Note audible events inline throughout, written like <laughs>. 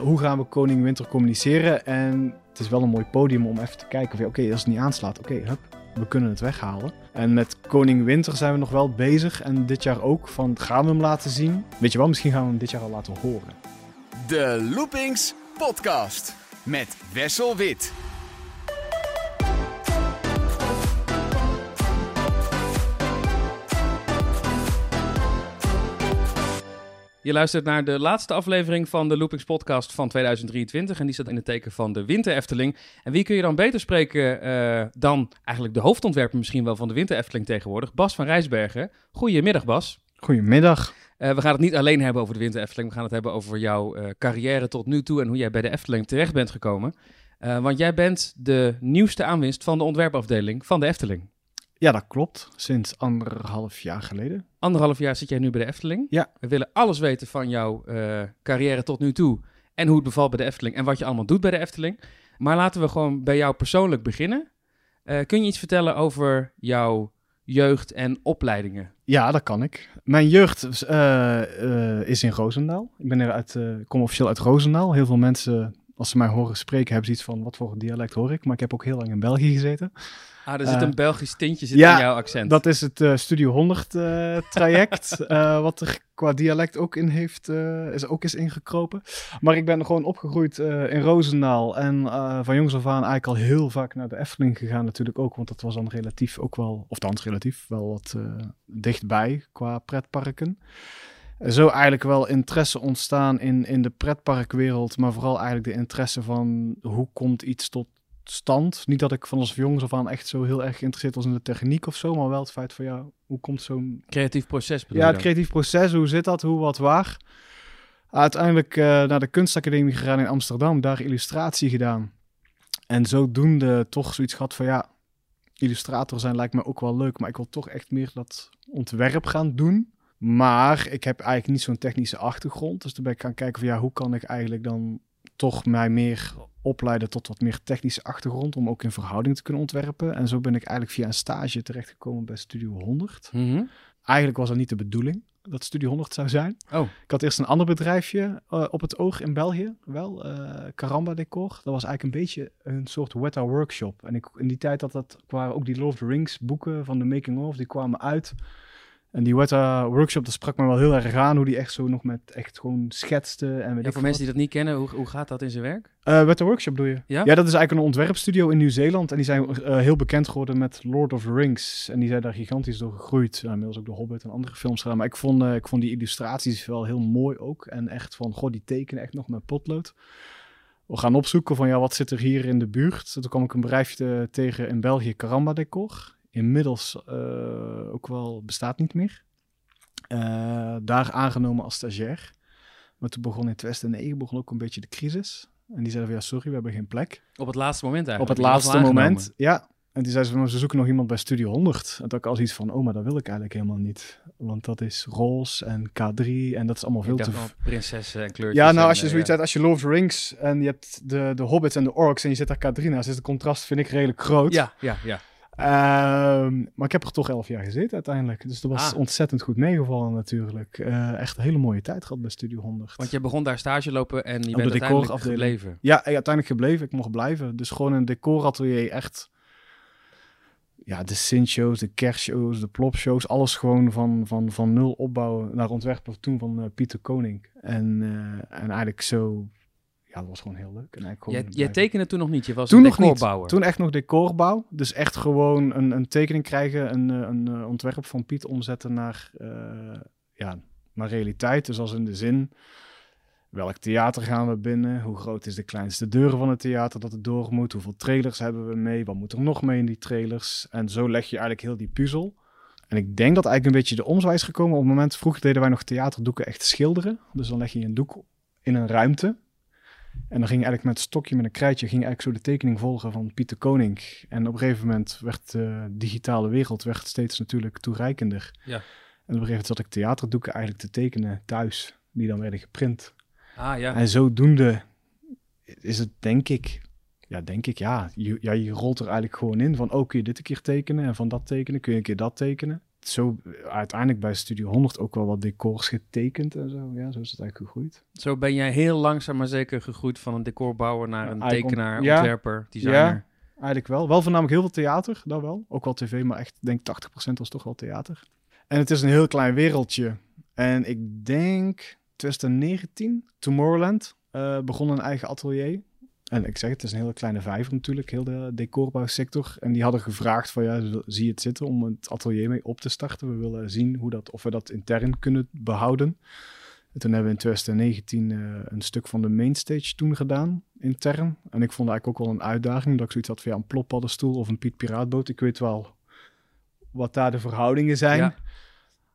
Hoe gaan we Koning Winter communiceren? En het is wel een mooi podium om even te kijken of oké, als het niet aanslaat, oké, hup, we kunnen het weghalen. En met Koning Winter zijn we nog wel bezig en dit jaar ook van gaan we hem laten zien? Weet je wel, misschien gaan we hem dit jaar al laten horen. De Loopings Podcast met Wessel Wit. Je luistert naar de laatste aflevering van de Loopings podcast van 2023. En die staat in het teken van de Winter Efteling. En wie kun je dan beter spreken uh, dan eigenlijk de hoofdontwerper misschien wel van de Winter Efteling tegenwoordig? Bas van Rijsbergen. Goedemiddag Bas. Goedemiddag. Uh, we gaan het niet alleen hebben over de Winter Efteling. We gaan het hebben over jouw uh, carrière tot nu toe en hoe jij bij de Efteling terecht bent gekomen. want jij bent de nieuwste aanwinst van de ontwerpafdeling van de Efteling. Ja, dat klopt. Sinds anderhalf jaar geleden. Anderhalf jaar zit jij nu bij de Efteling. Ja. We willen alles weten van jouw uh, carrière tot nu toe. En hoe het bevalt bij de Efteling en wat je allemaal doet bij de Efteling. Maar laten we gewoon bij jou persoonlijk beginnen. Uh, kun je iets vertellen over jouw jeugd en opleidingen? Ja, dat kan ik. Mijn jeugd uh, is in Roosendaal. Ik ben eruit, kom officieel uit Roosendaal. Heel veel mensen, als ze mij horen spreken, hebben ze iets van: wat voor dialect hoor ik? Maar ik heb ook heel lang in België gezeten. Ah, er zit een Belgisch tintje zit in jouw accent. dat is het uh, Studio 100 uh, traject, <laughs> wat er qua dialect ook in heeft, is ook is ingekropen. Maar ik ben gewoon opgegroeid in Roosendaal en van jongs af aan eigenlijk al heel vaak naar de Efteling gegaan natuurlijk ook, want dat was dan relatief ook wel, of dan relatief, wel wat dichtbij qua pretparken. Zo eigenlijk wel interesse ontstaan in, in de pretparkwereld, maar vooral eigenlijk de interesse van hoe komt iets tot stand. Niet dat ik van als jongens af aan echt zo heel erg geïnteresseerd was in de techniek of zo, maar wel het feit van ja, hoe komt zo'n... Creatief proces Ja, het creatief proces, hoe zit dat, hoe, wat, waar. Uiteindelijk uh, naar de kunstacademie gegaan in Amsterdam, daar illustratie gedaan. En zodoende toch zoiets gehad van ja, illustrator zijn lijkt me ook wel leuk, maar ik wil toch echt meer dat ontwerp gaan doen. Maar ik heb eigenlijk niet zo'n technische achtergrond. Dus toen ben ik gaan kijken van ja, hoe kan ik eigenlijk dan toch mij meer opleiden tot wat meer technische achtergrond om ook in verhouding te kunnen ontwerpen. En zo ben ik eigenlijk via een stage terechtgekomen bij Studio 100. Mhm. Eigenlijk was dat niet de bedoeling dat Studio 100 zou zijn. Oh. Ik had eerst een ander bedrijfje uh, op het oog in België, wel, uh, Caramba Decor. Dat was eigenlijk een beetje een soort Weta workshop. En ik, in die tijd dat dat, waren ook die of the Rings boeken van de making of, die kwamen uit. En die Weta workshop, dat sprak me wel heel erg aan, hoe die echt zo nog met echt gewoon schetste. En weet ja, voor mensen die dat niet kennen, hoe, hoe gaat dat in zijn werk? Uh, Weta workshop doe je? Ja? ja, dat is eigenlijk een ontwerpstudio in Nieuw-Zeeland. En die zijn uh, heel bekend geworden met Lord of the Rings. En die zijn daar gigantisch door gegroeid. Ja, inmiddels ook de Hobbit en andere films gedaan. Maar ik vond, uh, ik vond die illustraties wel heel mooi ook. En echt van, goh, die tekenen echt nog met potlood. We gaan opzoeken van, ja, wat zit er hier in de buurt? Toen kwam ik een bedrijfje tegen in België, Caramba Decor. Inmiddels ook wel bestaat niet meer. Uh, daar aangenomen als stagiair. Maar toen begon in 2009 begon ook een beetje de crisis. En die zeiden van ja, sorry, we hebben geen plek. Op het laatste moment eigenlijk? Op het laatste moment, ja. En die zeiden ze van, ze zoeken nog iemand bij Studio 100. En toen ik al iets van, oh, maar dat wil ik eigenlijk helemaal niet. Want dat is roze en K3 en dat is allemaal veel te... prinsessen en kleurtjes. Ja, nou, als je en, zoiets ja. hebt, als je Lord of the Rings en je hebt de, de Hobbits en de Orcs en je zet daar K3 naast, is het contrast, vind ik, redelijk groot. Ja, ja, ja. Um, maar ik heb er toch elf jaar gezeten uiteindelijk. Dus dat was Ah. ontzettend goed meegevallen natuurlijk. Uh, echt een hele mooie tijd gehad bij Studio 100. Want je begon daar stage lopen en je Op bent de uiteindelijk decorafdeling. gebleven. Ja, ja, uiteindelijk gebleven. Ik mocht blijven. Dus gewoon een decoratelier echt... Ja, de Sint-shows, de kerstshows, de plopshows. Alles gewoon van, van, van nul opbouwen naar ontwerpen toen van uh, Pieter Koning. En, uh, en eigenlijk zo... Ja, dat was gewoon heel leuk. En eigenlijk gewoon jij tekende toen nog niet, je was Toen een nog niet. decorbouwer. Toen echt nog decorbouw. Dus echt gewoon een, een tekening krijgen, een, eh, een, een ontwerp van Piet omzetten naar, uh, ja, naar realiteit. Dus als in de zin, welk theater gaan we binnen? Hoe groot is de kleinste deuren van het theater dat het door moet? Hoeveel trailers hebben we mee? Wat moet er nog mee in die trailers? En zo leg je eigenlijk heel die puzzel. En ik denk dat eigenlijk een beetje de omzwaai is gekomen. Op het moment, vroeger deden wij nog theaterdoeken echt schilderen. Dus dan leg je een doek in een ruimte. En dan ging eigenlijk met een stokje, met een krijtje, ging eigenlijk zo de tekening volgen van Pieter Koning. En op een gegeven moment werd de digitale wereld werd steeds natuurlijk toereikender. Ja. En op een gegeven moment zat ik theaterdoeken eigenlijk te tekenen thuis, die dan werden geprint. Ah ja. En zodoende is het denk ik, ja denk ik, ja, je, ja, je rolt er eigenlijk gewoon in van, oh kun je dit een keer tekenen en van dat tekenen kun je een keer dat tekenen. Zo uiteindelijk bij Studio 100 ook wel wat decors getekend en zo. Ja, zo is het eigenlijk gegroeid. Zo ben jij heel langzaam maar zeker gegroeid van een decorbouwer naar een Eigenlijk on- tekenaar, ja. ontwerper, designer. Eigenlijk wel. Wel voornamelijk heel veel theater, dat wel. Ook wel tv, maar echt, denk 80% was toch wel theater. En het is een heel klein wereldje. En ik denk 2019, Tomorrowland, eh, begon een eigen atelier. En ik zeg het, is een hele kleine vijver natuurlijk, heel de decorbouwsector. En die hadden gevraagd van, ja, zie je het zitten om het atelier mee op te starten? We willen zien hoe dat, of we dat intern kunnen behouden. En toen hebben we in 2019 eh, een stuk van de mainstage toen gedaan, intern. En ik vond eigenlijk ook wel een uitdaging, omdat ik zoiets had van ja, een ploppaddenstoel of een Piet Piraatboot. Ik weet wel wat daar de verhoudingen zijn. Ja.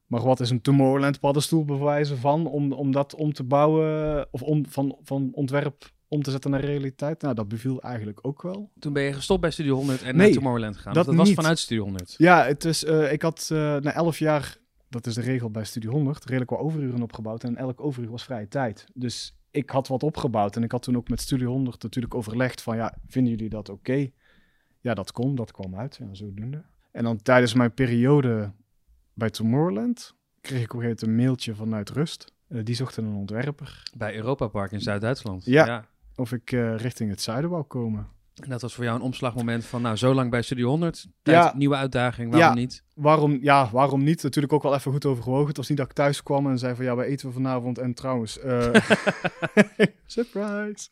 Maar wat is een Tomorrowland paddenstoel bewijzen van om, om dat om te bouwen of om van, van ontwerp om te zetten naar realiteit? Nou, dat beviel eigenlijk ook wel. Toen ben je gestopt bij Studio 100 en Nee, naar Tomorrowland gegaan. dat Dat, was vanuit Studio 100. Ja, het is, eh, ik had eh, na elf jaar, dat is de regel bij Studio 100, redelijk wel overuren opgebouwd. En elk overuur was vrije tijd. Dus ik had wat opgebouwd. En ik had toen ook met Studio 100 natuurlijk overlegd van, ja, vinden jullie dat oké? Ja, dat kon, dat kwam uit. Ja, zodoende. En dan tijdens mijn periode bij Tomorrowland kreeg ik op een gegeven moment een mailtje vanuit Rust. Eh, die zochten een ontwerper. Bij Europa Park in Zuid-Duitsland. Ja. Of ik eh, richting het zuiden wou komen. En dat was voor jou een omslagmoment van, nou, zo lang bij Studio 100. Tijd, Ja. nieuwe uitdaging, waarom Ja. niet? Waarom, ja, waarom niet? Natuurlijk ook wel even goed overwogen. Het was niet dat ik thuis kwam en zei van ja, wij eten we vanavond. En trouwens, eh, <laughs> surprise.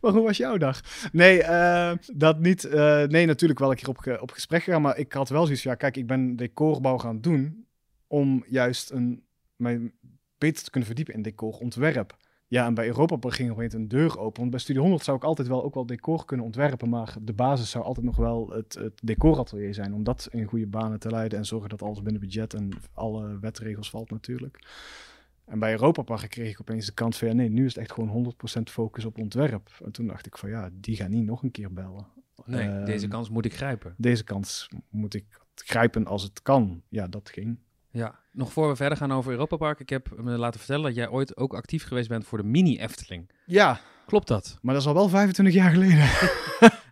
Maar hoe was jouw dag? Nee, eh, dat niet. Nee, natuurlijk wel een keer op, op gesprek gegaan. Maar ik had wel zoiets van ja, kijk, ik ben decorbouw gaan doen om juist een, mij beter te kunnen verdiepen in decorontwerp. Ja, en bij Europa ging op een gegeven moment een deur open. Want bij Studio 100 zou ik altijd wel ook wel decor kunnen ontwerpen. Maar de basis zou altijd nog wel het, het decoratelier zijn. Om dat in goede banen te leiden. En zorgen dat alles binnen budget en alle wetregels valt natuurlijk. En bij Europa Park kreeg ik opeens de kans van ja, nee, nu is het echt gewoon 100% focus op ontwerp. En toen dacht ik van ja, die gaan niet nog een keer bellen. Nee, Ehm, deze kans moet ik grijpen. Deze kans moet ik grijpen als het kan. Ja, dat ging. Ja, nog voor we verder gaan over Europa Park. Ik heb me laten vertellen dat jij ooit ook actief geweest bent voor de mini Efteling. Ja, Klopt dat? maar dat is al wel 25 jaar geleden.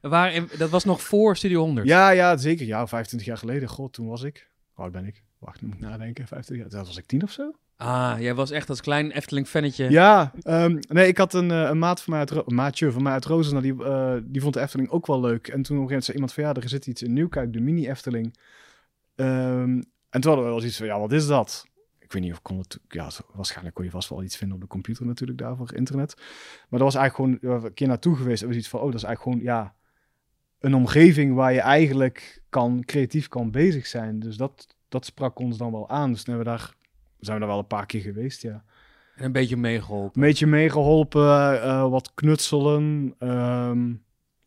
<laughs> Waar, dat was nog voor Studio 100. Ja, ja, zeker. Ja, 25 jaar geleden. God, toen was ik. Hoe oud ben ik? Wacht, nu moet ik nadenken. 25 jaar. Dat was ik tien of zo? Ah, jij was echt als klein Efteling-fannetje. Ja, ehm, nee, ik had een, eh, een maat van mij uit, een maatje van mij uit Roosendaal, die, eh, die vond de Efteling ook wel leuk. En toen op een gegeven moment zei iemand van, ja, er zit iets in Nieuwkijk, de mini Efteling. En toen hadden we wel zoiets van, ja, wat is dat? Ik weet niet of kon het, ja, zo- waarschijnlijk kon je vast wel iets vinden op de computer natuurlijk daarvoor, internet. Maar dat was eigenlijk gewoon, we een keer naartoe geweest en we zoiets van, oh, dat is eigenlijk gewoon, ja, een omgeving waar je eigenlijk kan, creatief kan bezig zijn. Dus dat, dat sprak ons dan wel aan. Dus hebben we daar, zijn we daar wel een paar keer geweest, ja. En een beetje meegeholpen. Een beetje meegeholpen, eh, wat knutselen. ehm,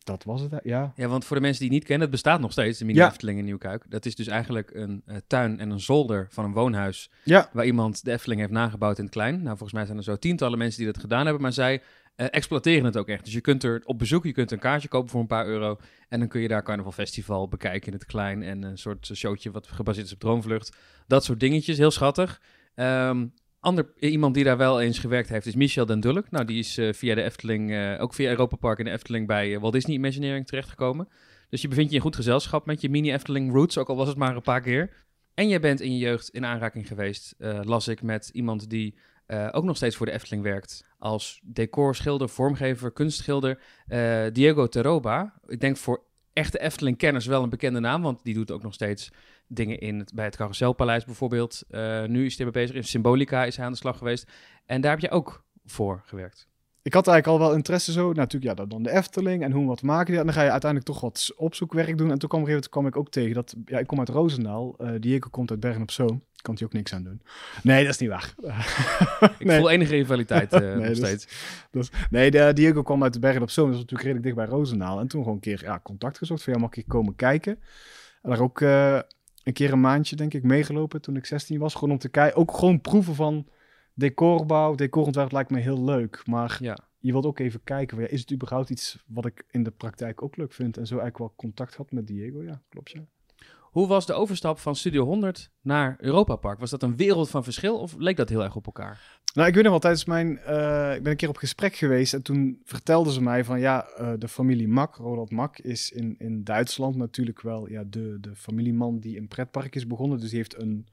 dat was het, ja. Ja, want voor de mensen die het niet kennen, het bestaat nog steeds, de mini Ja. Efteling in Nieuwkuik. Dat is dus eigenlijk een eh, tuin en een zolder van een woonhuis Ja, waar iemand de Efteling heeft nagebouwd in het klein. Nou, volgens mij zijn er zo tientallen mensen die dat gedaan hebben, maar zij eh, exploiteren het ook echt. Dus je kunt er op bezoek, je kunt een kaartje kopen voor een paar euro en dan kun je daar Carnaval Festival bekijken in het klein en een soort showtje wat gebaseerd is op Droomvlucht. Dat soort dingetjes, heel schattig. Ehm, ander, iemand die daar wel eens gewerkt heeft is Michel den Dulk. Nou, die is eh, via de Efteling, eh, ook via Europa Park in de Efteling bij eh, Walt Disney Imagineering terechtgekomen. Dus je bevindt je in goed gezelschap met je mini Efteling roots, ook al was het maar een paar keer. En jij bent in je jeugd in aanraking geweest, las ik, met iemand die ook nog steeds voor de Efteling werkt. Als decorschilder, vormgever, kunstschilder. Diego Teroba. Ik denk voor echte Efteling-kenners wel een bekende naam, want die doet ook nog steeds dingen in het, bij het Carouselpaleis bijvoorbeeld. Eh, nu is hij ermee bezig. In Symbolica is hij aan de slag geweest. En daar heb je ook voor gewerkt. ik had eigenlijk al wel interesse zo. Nou, natuurlijk, ja, dan de Efteling en hoe wat maken die. En dan ga je uiteindelijk toch wat opzoekwerk doen. En toen kwam, op een gegeven moment kwam ik ook tegen dat... Ja, ik kom uit Roosendaal. eh Diego komt uit Bergen op Zoom. Kan hij ook niks aan doen. Nee, dat is niet waar. <laughs> Ik Nee. voel enige rivaliteit eh, <laughs> Nee, nog dus- steeds. Dus, nee, de, Diego kwam uit de Bergen op Zoom. Dat is natuurlijk redelijk dicht bij Roosendaal. En toen gewoon een keer ja, contact gezocht. Van ja, mag ik komen kijken? En daar ook een keer een maandje, denk ik, meegelopen toen ik 16 was. Gewoon om te kijken. Ook gewoon proeven van decorbouw. Decorontwerp lijkt me heel leuk. Maar Ja. je wilt ook even kijken. van, Ja, is het überhaupt iets wat ik in de praktijk ook leuk vind? En zo eigenlijk wel contact had met Diego. Ja, klopt ja. Hoe was de overstap van Studio 100 naar Europa Park? Was dat een wereld van verschil of leek dat heel erg op elkaar? Nou, ik weet nog wel, tijdens mijn... eh, ik ben een keer op gesprek geweest en toen vertelden ze mij van... Ja, eh, de familie Mak, Ronald Mak, is in, in Duitsland natuurlijk wel ja, de, de familieman die een pretpark is begonnen. Dus die heeft een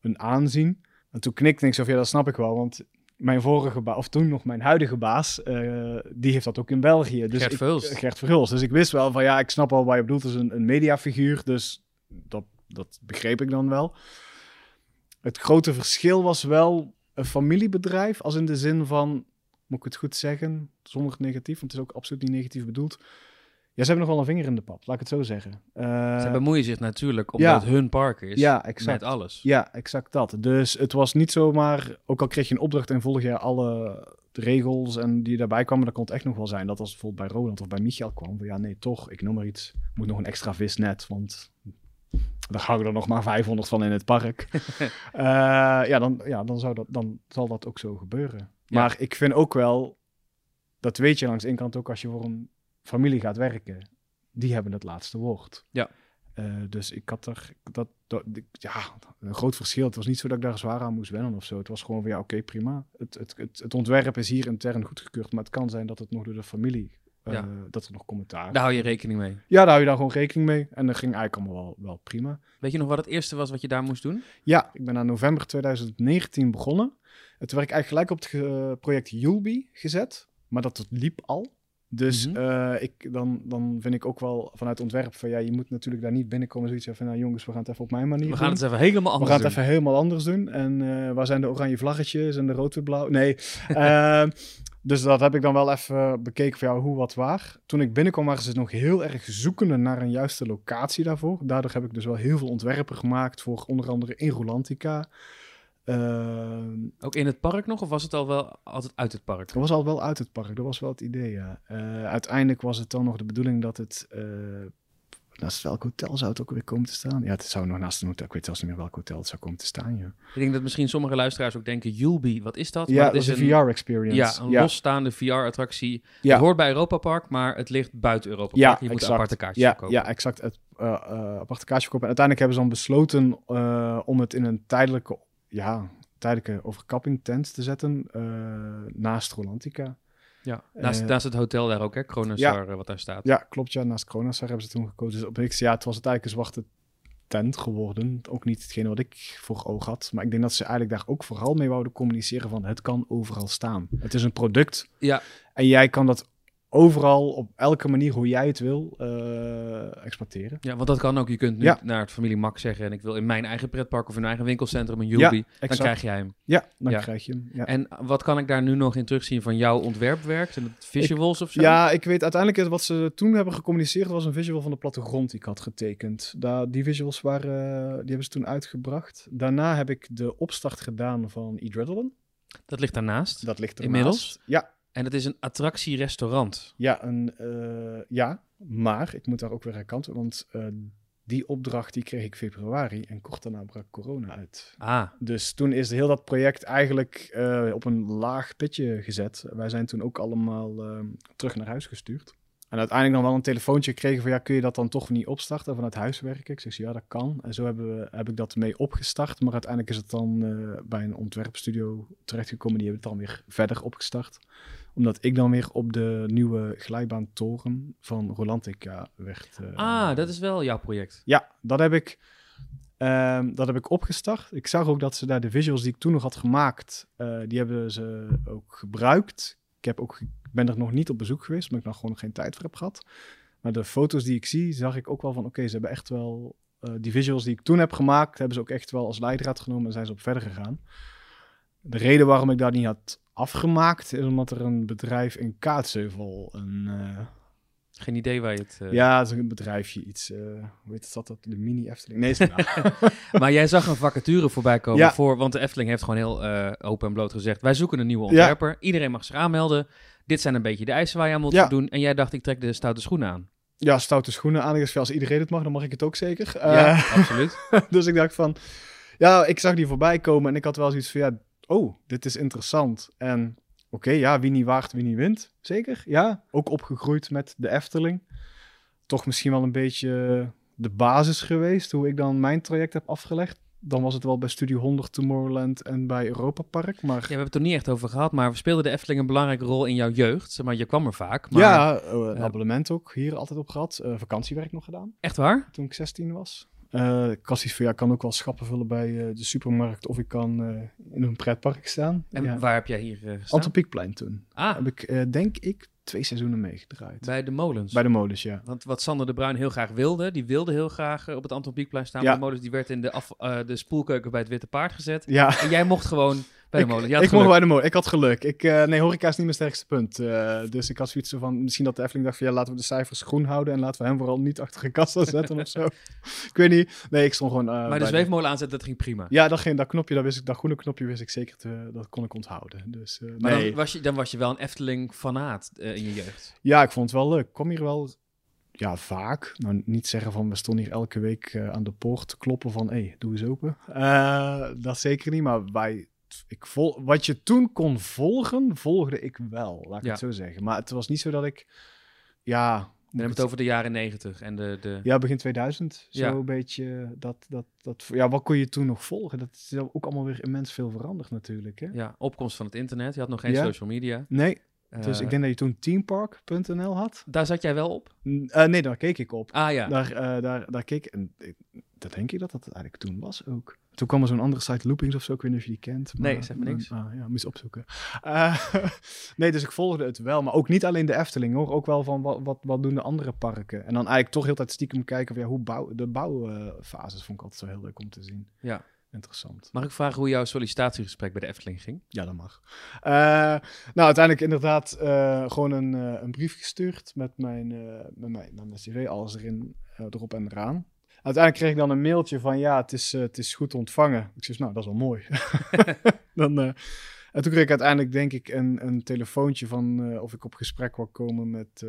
een aanzien. En toen knikte ik zo van, ja, dat snap ik wel, want mijn vorige baas, of toen nog mijn huidige baas, eh, die heeft dat ook in België. Dus Gert ik- Verhulst. Gert Verhulst. Dus ik wist wel van, ja, ik snap al waar je bedoelt, het is een, een mediafiguur, dus dat, dat begreep ik dan wel. Het grote verschil was wel een familiebedrijf, als in de zin van, moet ik het goed zeggen, zonder negatief, want het is ook absoluut niet negatief bedoeld. Ja, ze hebben nog wel een vinger in de pap, laat ik het zo zeggen. Eh, Ze bemoeien zich natuurlijk omdat ja. het hun park is. Ja, exact. Met alles. Ja, exact dat. Dus het was niet zomaar, ook al kreeg je een opdracht en volg je alle regels en die daarbij kwamen, dan kon het echt nog wel zijn dat als bijvoorbeeld bij Roland of bij Michael kwam, van ja, nee, toch, ik noem maar iets, moet nog een extra visnet, want daar hangen er nog maar 500 van in het park. <laughs> Eh, ja, dan, ja dan, zou dat, dan zal dat ook zo gebeuren. Ja. Maar ik vind ook wel, dat weet je langs de ene kant ook als je voor een familie gaat werken, die hebben het laatste woord. Ja. Eh, dus ik had er dat, ja, een groot verschil. Het was niet zo dat ik daar zwaar aan moest wennen of zo. Het was gewoon van ja, oké, prima. Het, het, het, het ontwerp is hier intern goedgekeurd, maar het kan zijn dat het nog door de familie, eh, Ja. dat er nog commentaar. Daar hou je rekening mee. Ja, daar hou je dan gewoon rekening mee. En dat ging eigenlijk allemaal wel, wel prima. Weet je nog wat het eerste was wat je daar moest doen? Ja, ik ben in november 2019 begonnen. En toen werd ik eigenlijk gelijk op het project Yulby gezet. Maar dat, dat liep al. Dus Mhm. eh, ik, dan, dan vind ik ook wel vanuit ontwerp van ja, je moet natuurlijk daar niet binnenkomen. Zoiets van nou jongens, we gaan het even op mijn manier We doen. gaan het even helemaal We anders gaan het doen. even helemaal anders doen. En eh, waar zijn de oranje vlaggetjes en de rood-wit-blauw? Nee. <laughs> Eh, dus dat heb ik dan wel even bekeken van ja, hoe, wat, waar. Toen ik binnenkwam waren ze nog heel erg zoekende naar een juiste locatie daarvoor. Daardoor heb ik dus wel heel veel ontwerpen gemaakt voor onder andere in Rolantica. Eh, Ook in het park nog? Of was het al wel altijd uit het park? dat was al wel uit het park, dat was wel het idee, ja. Eh, uiteindelijk was het dan nog de bedoeling dat het... eh, naast welk hotel zou het ook weer komen te staan? Ja, het zou nog naast een hotel. Ik weet zelfs niet meer welk hotel het zou komen te staan, ja. Ik denk dat misschien sommige luisteraars ook denken, Julby, wat is dat? Ja, Maar dat is een VR-experience. Ja, een losstaande VR-attractie. Ja. Het hoort bij Europa Park, maar het ligt buiten Europa Park. Je moet exact. een aparte kaartjes ja, verkopen. Ja, exact. Het eh, eh, aparte kaartje verkopen. En uiteindelijk hebben ze dan besloten eh, om het in een tijdelijke, ja, tijdelijke overkapping tent te zetten naast Rolantica. Ja. Naast, Eh, naast het hotel daar ook, hè? Kronensar, eh, wat daar staat. Ja, klopt. Ja, naast Kronasar hebben ze toen gekozen. Dus op niks, ja, het was het eigenlijk een zwarte tent geworden. Ook niet hetgene wat ik voor oog had. Maar ik denk dat ze eigenlijk daar ook vooral mee wouden communiceren van het kan overal staan. Het is een product Ja. en jij kan dat overal op elke manier hoe jij het wil eh, exploiteren. Ja, want dat kan ook. Je kunt nu Ja. naar het familie Max zeggen... en ik wil in mijn eigen pretpark of in mijn eigen winkelcentrum een Julby. dan krijg jij hem. Ja, dan Ja. krijg je hem. Ja. En wat kan ik daar nu nog in terugzien van jouw ontwerpwerk? Zijn het visuals of zo? Ja, ik weet uiteindelijk wat ze toen hebben gecommuniceerd was een visual van de plattegrond die ik had getekend. Daar, die visuals waren, eh, die hebben ze toen uitgebracht. Daarna heb ik de opstart gedaan van E-Dreadalon. Dat ligt daarnaast. Dat ligt Inmiddels? Ja, En het is een attractie-restaurant. ja, een, eh, ja, maar ik moet daar ook weer herkanten, want eh, die opdracht die kreeg ik februari en kort daarna brak corona uit. Ah, Dus toen is heel dat project eigenlijk eh, op een laag pitje gezet. Wij zijn toen ook allemaal terug naar huis gestuurd. En uiteindelijk dan wel een telefoontje gekregen van ja, kun je dat dan toch niet opstarten vanuit huis werken? Ik zeg ja, dat kan. En zo hebben we, heb ik dat mee opgestart. Maar uiteindelijk is het dan eh, bij een ontwerpstudio terechtgekomen. Die hebben het dan weer verder opgestart. Omdat ik dan weer op de nieuwe glijbaantoren van Rolantica werd. eh, ah, dat is wel jouw project. ja, dat heb ik, ehm, dat heb ik opgestart. Ik zag ook dat ze daar de visuals die ik toen nog had gemaakt, eh, die hebben ze ook gebruikt. Ik heb ook, ben er nog niet op bezoek geweest, omdat ik nog gewoon geen tijd voor heb gehad. Maar de foto's die ik zie, zag ik ook wel van, oké, ze hebben echt wel, eh, die visuals die ik toen heb gemaakt, hebben ze ook echt wel als leidraad genomen en zijn ze op verder gegaan. De reden waarom ik dat niet had afgemaakt, is omdat er een bedrijf in Kaatsheuvel een... eh, Geen idee waar je het... eh, ja, het is een bedrijfje, iets, eh hoe heet zat dat? De mini Efteling? Nee, <laughs> nou. Maar jij zag een vacature voorbij komen Ja. voor... Want de Efteling heeft gewoon heel eh, open en bloot gezegd... wij zoeken een nieuwe ontwerper. Iedereen mag zich aanmelden. Dit zijn een beetje de eisen waar je aan moet Ja. doen. En jij dacht, ik trek de stoute schoenen aan. ja, stoute schoenen aan. Ik als iedereen het mag, dan mag ik het ook zeker. ja, absoluut. <laughs> dus ik dacht van, ja, ik zag die voorbij komen en ik had wel zoiets van, ja, oh, dit is interessant. En oké, ja, wie niet waard, wie niet wint. Zeker, ja. Ook opgegroeid met de Efteling. Toch misschien wel een beetje de basis geweest, hoe ik dan mijn traject heb afgelegd. Dan was het wel bij Studio 100 Tomorrowland en bij Europa Park. Maar Ja, we hebben het er niet echt over gehad, maar speelde de Efteling een belangrijke rol in jouw jeugd? Zeg maar, je kwam er vaak, maar ja, eh, een Ja. abonnement ook hier altijd op gehad. Eh, vakantiewerk nog gedaan echt waar? toen ik 16 was. Zoiets van, ja, kan ook wel schappen vullen bij eh, de supermarkt of ik kan eh, in een pretpark staan. En ja. waar heb jij hier uh, gestaan? Anton Pieckplein toen. Ah, Heb ik, denk ik, twee seizoenen meegedraaid. bij de molens. Bij de molens, ja. Want wat Sander de Bruin heel graag wilde, die wilde heel graag op het Anton Pieckplein staan. Ja. Bij de molens, die werd in de, af, de spoelkeuken bij het Witte Paard gezet. Ja, En jij mocht gewoon ik, ik mocht bij de molen. Ik had geluk. Ik, eh, nee, horeca is niet mijn sterkste punt. Eh, dus ik had zoiets van, misschien dat de Efteling dacht van, ja, laten we de cijfers groen houden en laten we hem vooral niet achter een kassa <laughs> zetten of zo. Ik weet niet. Nee, ik stond gewoon... eh, Maar de zweefmolen aanzetten, dat ging prima. Ja, dat, ging, dat knopje, dat, wist ik, dat groene knopje wist ik zeker, te, dat kon ik onthouden. Dus Maar nee. dan, was je, dan was je wel een Efteling-fanaat in je jeugd. Ja, ik vond het wel leuk. Kom hier wel ja, vaak. Nou, niet zeggen van we stonden hier elke week aan de poort kloppen van hé, hey, doe eens open. Dat zeker niet, maar wij, ik vol, wat je toen kon volgen, volgde ik wel, laat ik Ja. het zo zeggen. Maar het was niet zo dat ik, ja, ik hebben het over de jaren negentig en de... de... ja, begin 2000, Ja. zo een beetje, dat, dat, dat, ja, wat kon je toen nog volgen? Dat is ook allemaal weer immens veel veranderd natuurlijk, hè? Ja, opkomst van het internet. Je had nog geen Ja. social media. Nee, dus Eh, ik denk dat je toen teampark.nl had. Daar zat jij wel op? Eh, nee, daar keek ik op. Ah ja. Daar, eh, daar, daar keek en ik, dat denk ik dat dat eigenlijk toen was ook. Toen kwam er zo'n andere site, Loopings of zo, ik weet niet of je die kent. Nee, zeg me niks. Ah, ja, moest opzoeken. Eh, <laughs> nee, dus ik volgde het wel, maar ook niet alleen de Efteling hoor. Ook wel van wat, wat, wat doen de andere parken. En dan eigenlijk toch heel tijd stiekem kijken van ja, hoe bouw, de bouwfases vond ik altijd zo heel leuk om te zien. Ja. Interessant. Mag ik vragen hoe jouw sollicitatiegesprek bij de Efteling ging? Ja, dat mag. Eh, nou, uiteindelijk inderdaad eh, gewoon een, een brief gestuurd met mijn, met mijn, met mijn cv, alles erin, erop en eraan. Uiteindelijk kreeg ik dan een mailtje van ja, het is, eh, het is goed ontvangen. Ik zei, nou, dat is wel mooi. <laughs> dan, eh, en toen kreeg ik uiteindelijk denk ik een, een telefoontje van eh, of ik op gesprek wou komen met,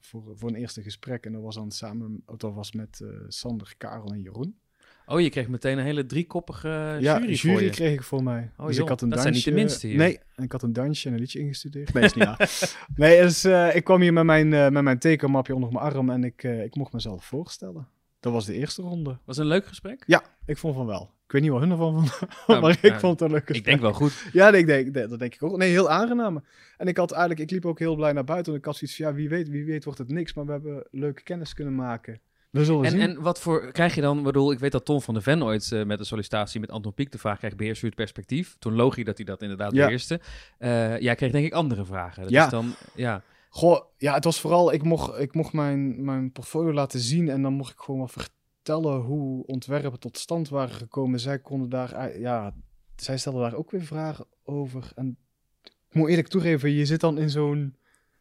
voor, voor een eerste gesprek. En dat was dan samen, of dat was met Sander, Karel en Jeroen. Oh, je kreeg meteen een hele driekoppige ja, jury, jury voor je. kreeg ik voor mij. Oh, dus joh, ik had een dat zijn dansje. niet de minste hier. Nee, ik had een dansje en een liedje ingestudeerd. Nee, is niet <laughs> waar. Nee, dus ik kwam hier met mijn, met mijn tekenmapje onder mijn arm en ik, ik mocht mezelf voorstellen. Dat was de eerste ronde. Was het een leuk gesprek? Ja, ik vond van wel. Ik weet niet wat hun ervan vonden, <laughs> Nou, maar ik vond het een leuke Ik denk wel goed. Ja, nee, ik denk, nee, dat denk ik ook. Nee, heel aangenaam. En ik had eigenlijk, ik liep ook heel blij naar buiten. En ik had zoiets van, ja, wie weet, wie weet wordt het niks. Maar we hebben leuke kennis kunnen maken. We zullen En, zien. en wat voor krijg je dan? Ik bedoel, ik weet dat Tom van de Ven ooit eh, met een sollicitatie met Anton Pieck de vraag kreeg: beheers u het perspectief? Toen logisch dat hij dat inderdaad Ja. beheerste. Eh, jij kreeg denk ik andere vragen. Dat Ja. is dan, ja. Goh, ja, het was vooral, ik mocht, ik mocht mijn, mijn portfolio laten zien en dan mocht ik gewoon wat vertellen hoe ontwerpen tot stand waren gekomen. Zij konden daar, ei- ja, zij stelden daar ook weer vragen over. En ik moet eerlijk toegeven, je zit dan in zo'n,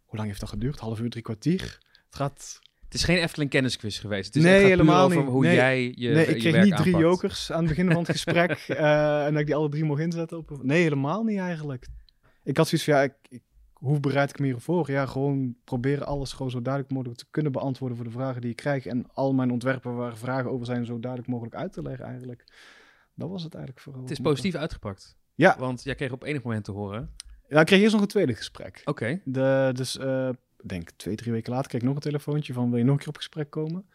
hoe lang heeft dat geduurd? Half uur, drie kwartier? Het gaat, Het is geen Efteling kennisquiz geweest. Het is Nee, helemaal over niet. hoe Nee. jij je, nee, ik kreeg niet drie jokers aan het begin van het <laughs> gesprek eh, en dat ik die alle drie mocht inzetten. Op, nee, helemaal niet eigenlijk. Ik had zoiets van, ja, ik, ik, hoe bereid ik me hiervoor? Ja, gewoon proberen alles gewoon zo duidelijk mogelijk te kunnen beantwoorden voor de vragen die ik krijg. En al mijn ontwerpen waar vragen over zijn, zo duidelijk mogelijk uit te leggen eigenlijk. Dat was het eigenlijk vooral. Het is positief uitgepakt. Ja. Want jij kreeg op enig moment te horen. Ja, ik kreeg eerst nog een tweede gesprek. Oké. Dus, ik denk twee, drie weken later kreeg ik nog een telefoontje van, wil je nog een keer op gesprek komen?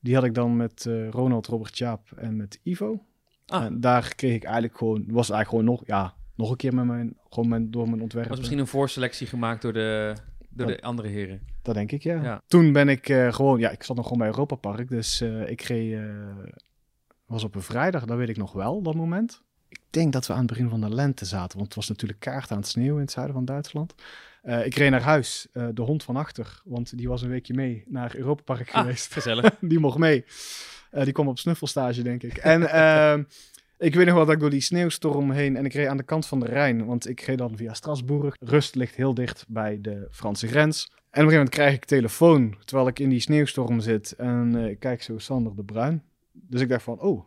Die had ik dan met eh, Ronald, Robert Jaap en met Ivo. Ah. En daar kreeg ik eigenlijk gewoon, was eigenlijk gewoon nog, ja, nog een keer met mijn, gewoon mijn, door mijn ontwerpen. was misschien een voorselectie gemaakt door de, door Dat- de andere heren. Dat denk ik, ja. Ja. Toen ben ik eh, gewoon, ja, ik zat nog gewoon bij Europa Park, dus eh, ik reed, eh, was op een vrijdag, dat weet ik nog wel, dat moment. Ik denk dat we aan het begin van de lente zaten, want het was natuurlijk kaart aan het sneeuwen in het zuiden van Duitsland. Eh, ik reed naar huis, eh, de hond van achter, want die was een weekje mee naar Europa Park Ah, geweest. gezellig. <laughs> die mocht mee. Eh, die kwam op snuffelstage, denk ik. En <laughs> ehm, ik weet nog wel dat ik door die sneeuwstorm heen... en ik reed aan de kant van de Rijn, want ik reed dan via Strasbourg. Rust ligt heel dicht bij de Franse grens. En op een gegeven moment krijg ik telefoon, terwijl ik in die sneeuwstorm zit. En eh, ik kijk zo Sander de Bruin. Dus ik dacht van, oh,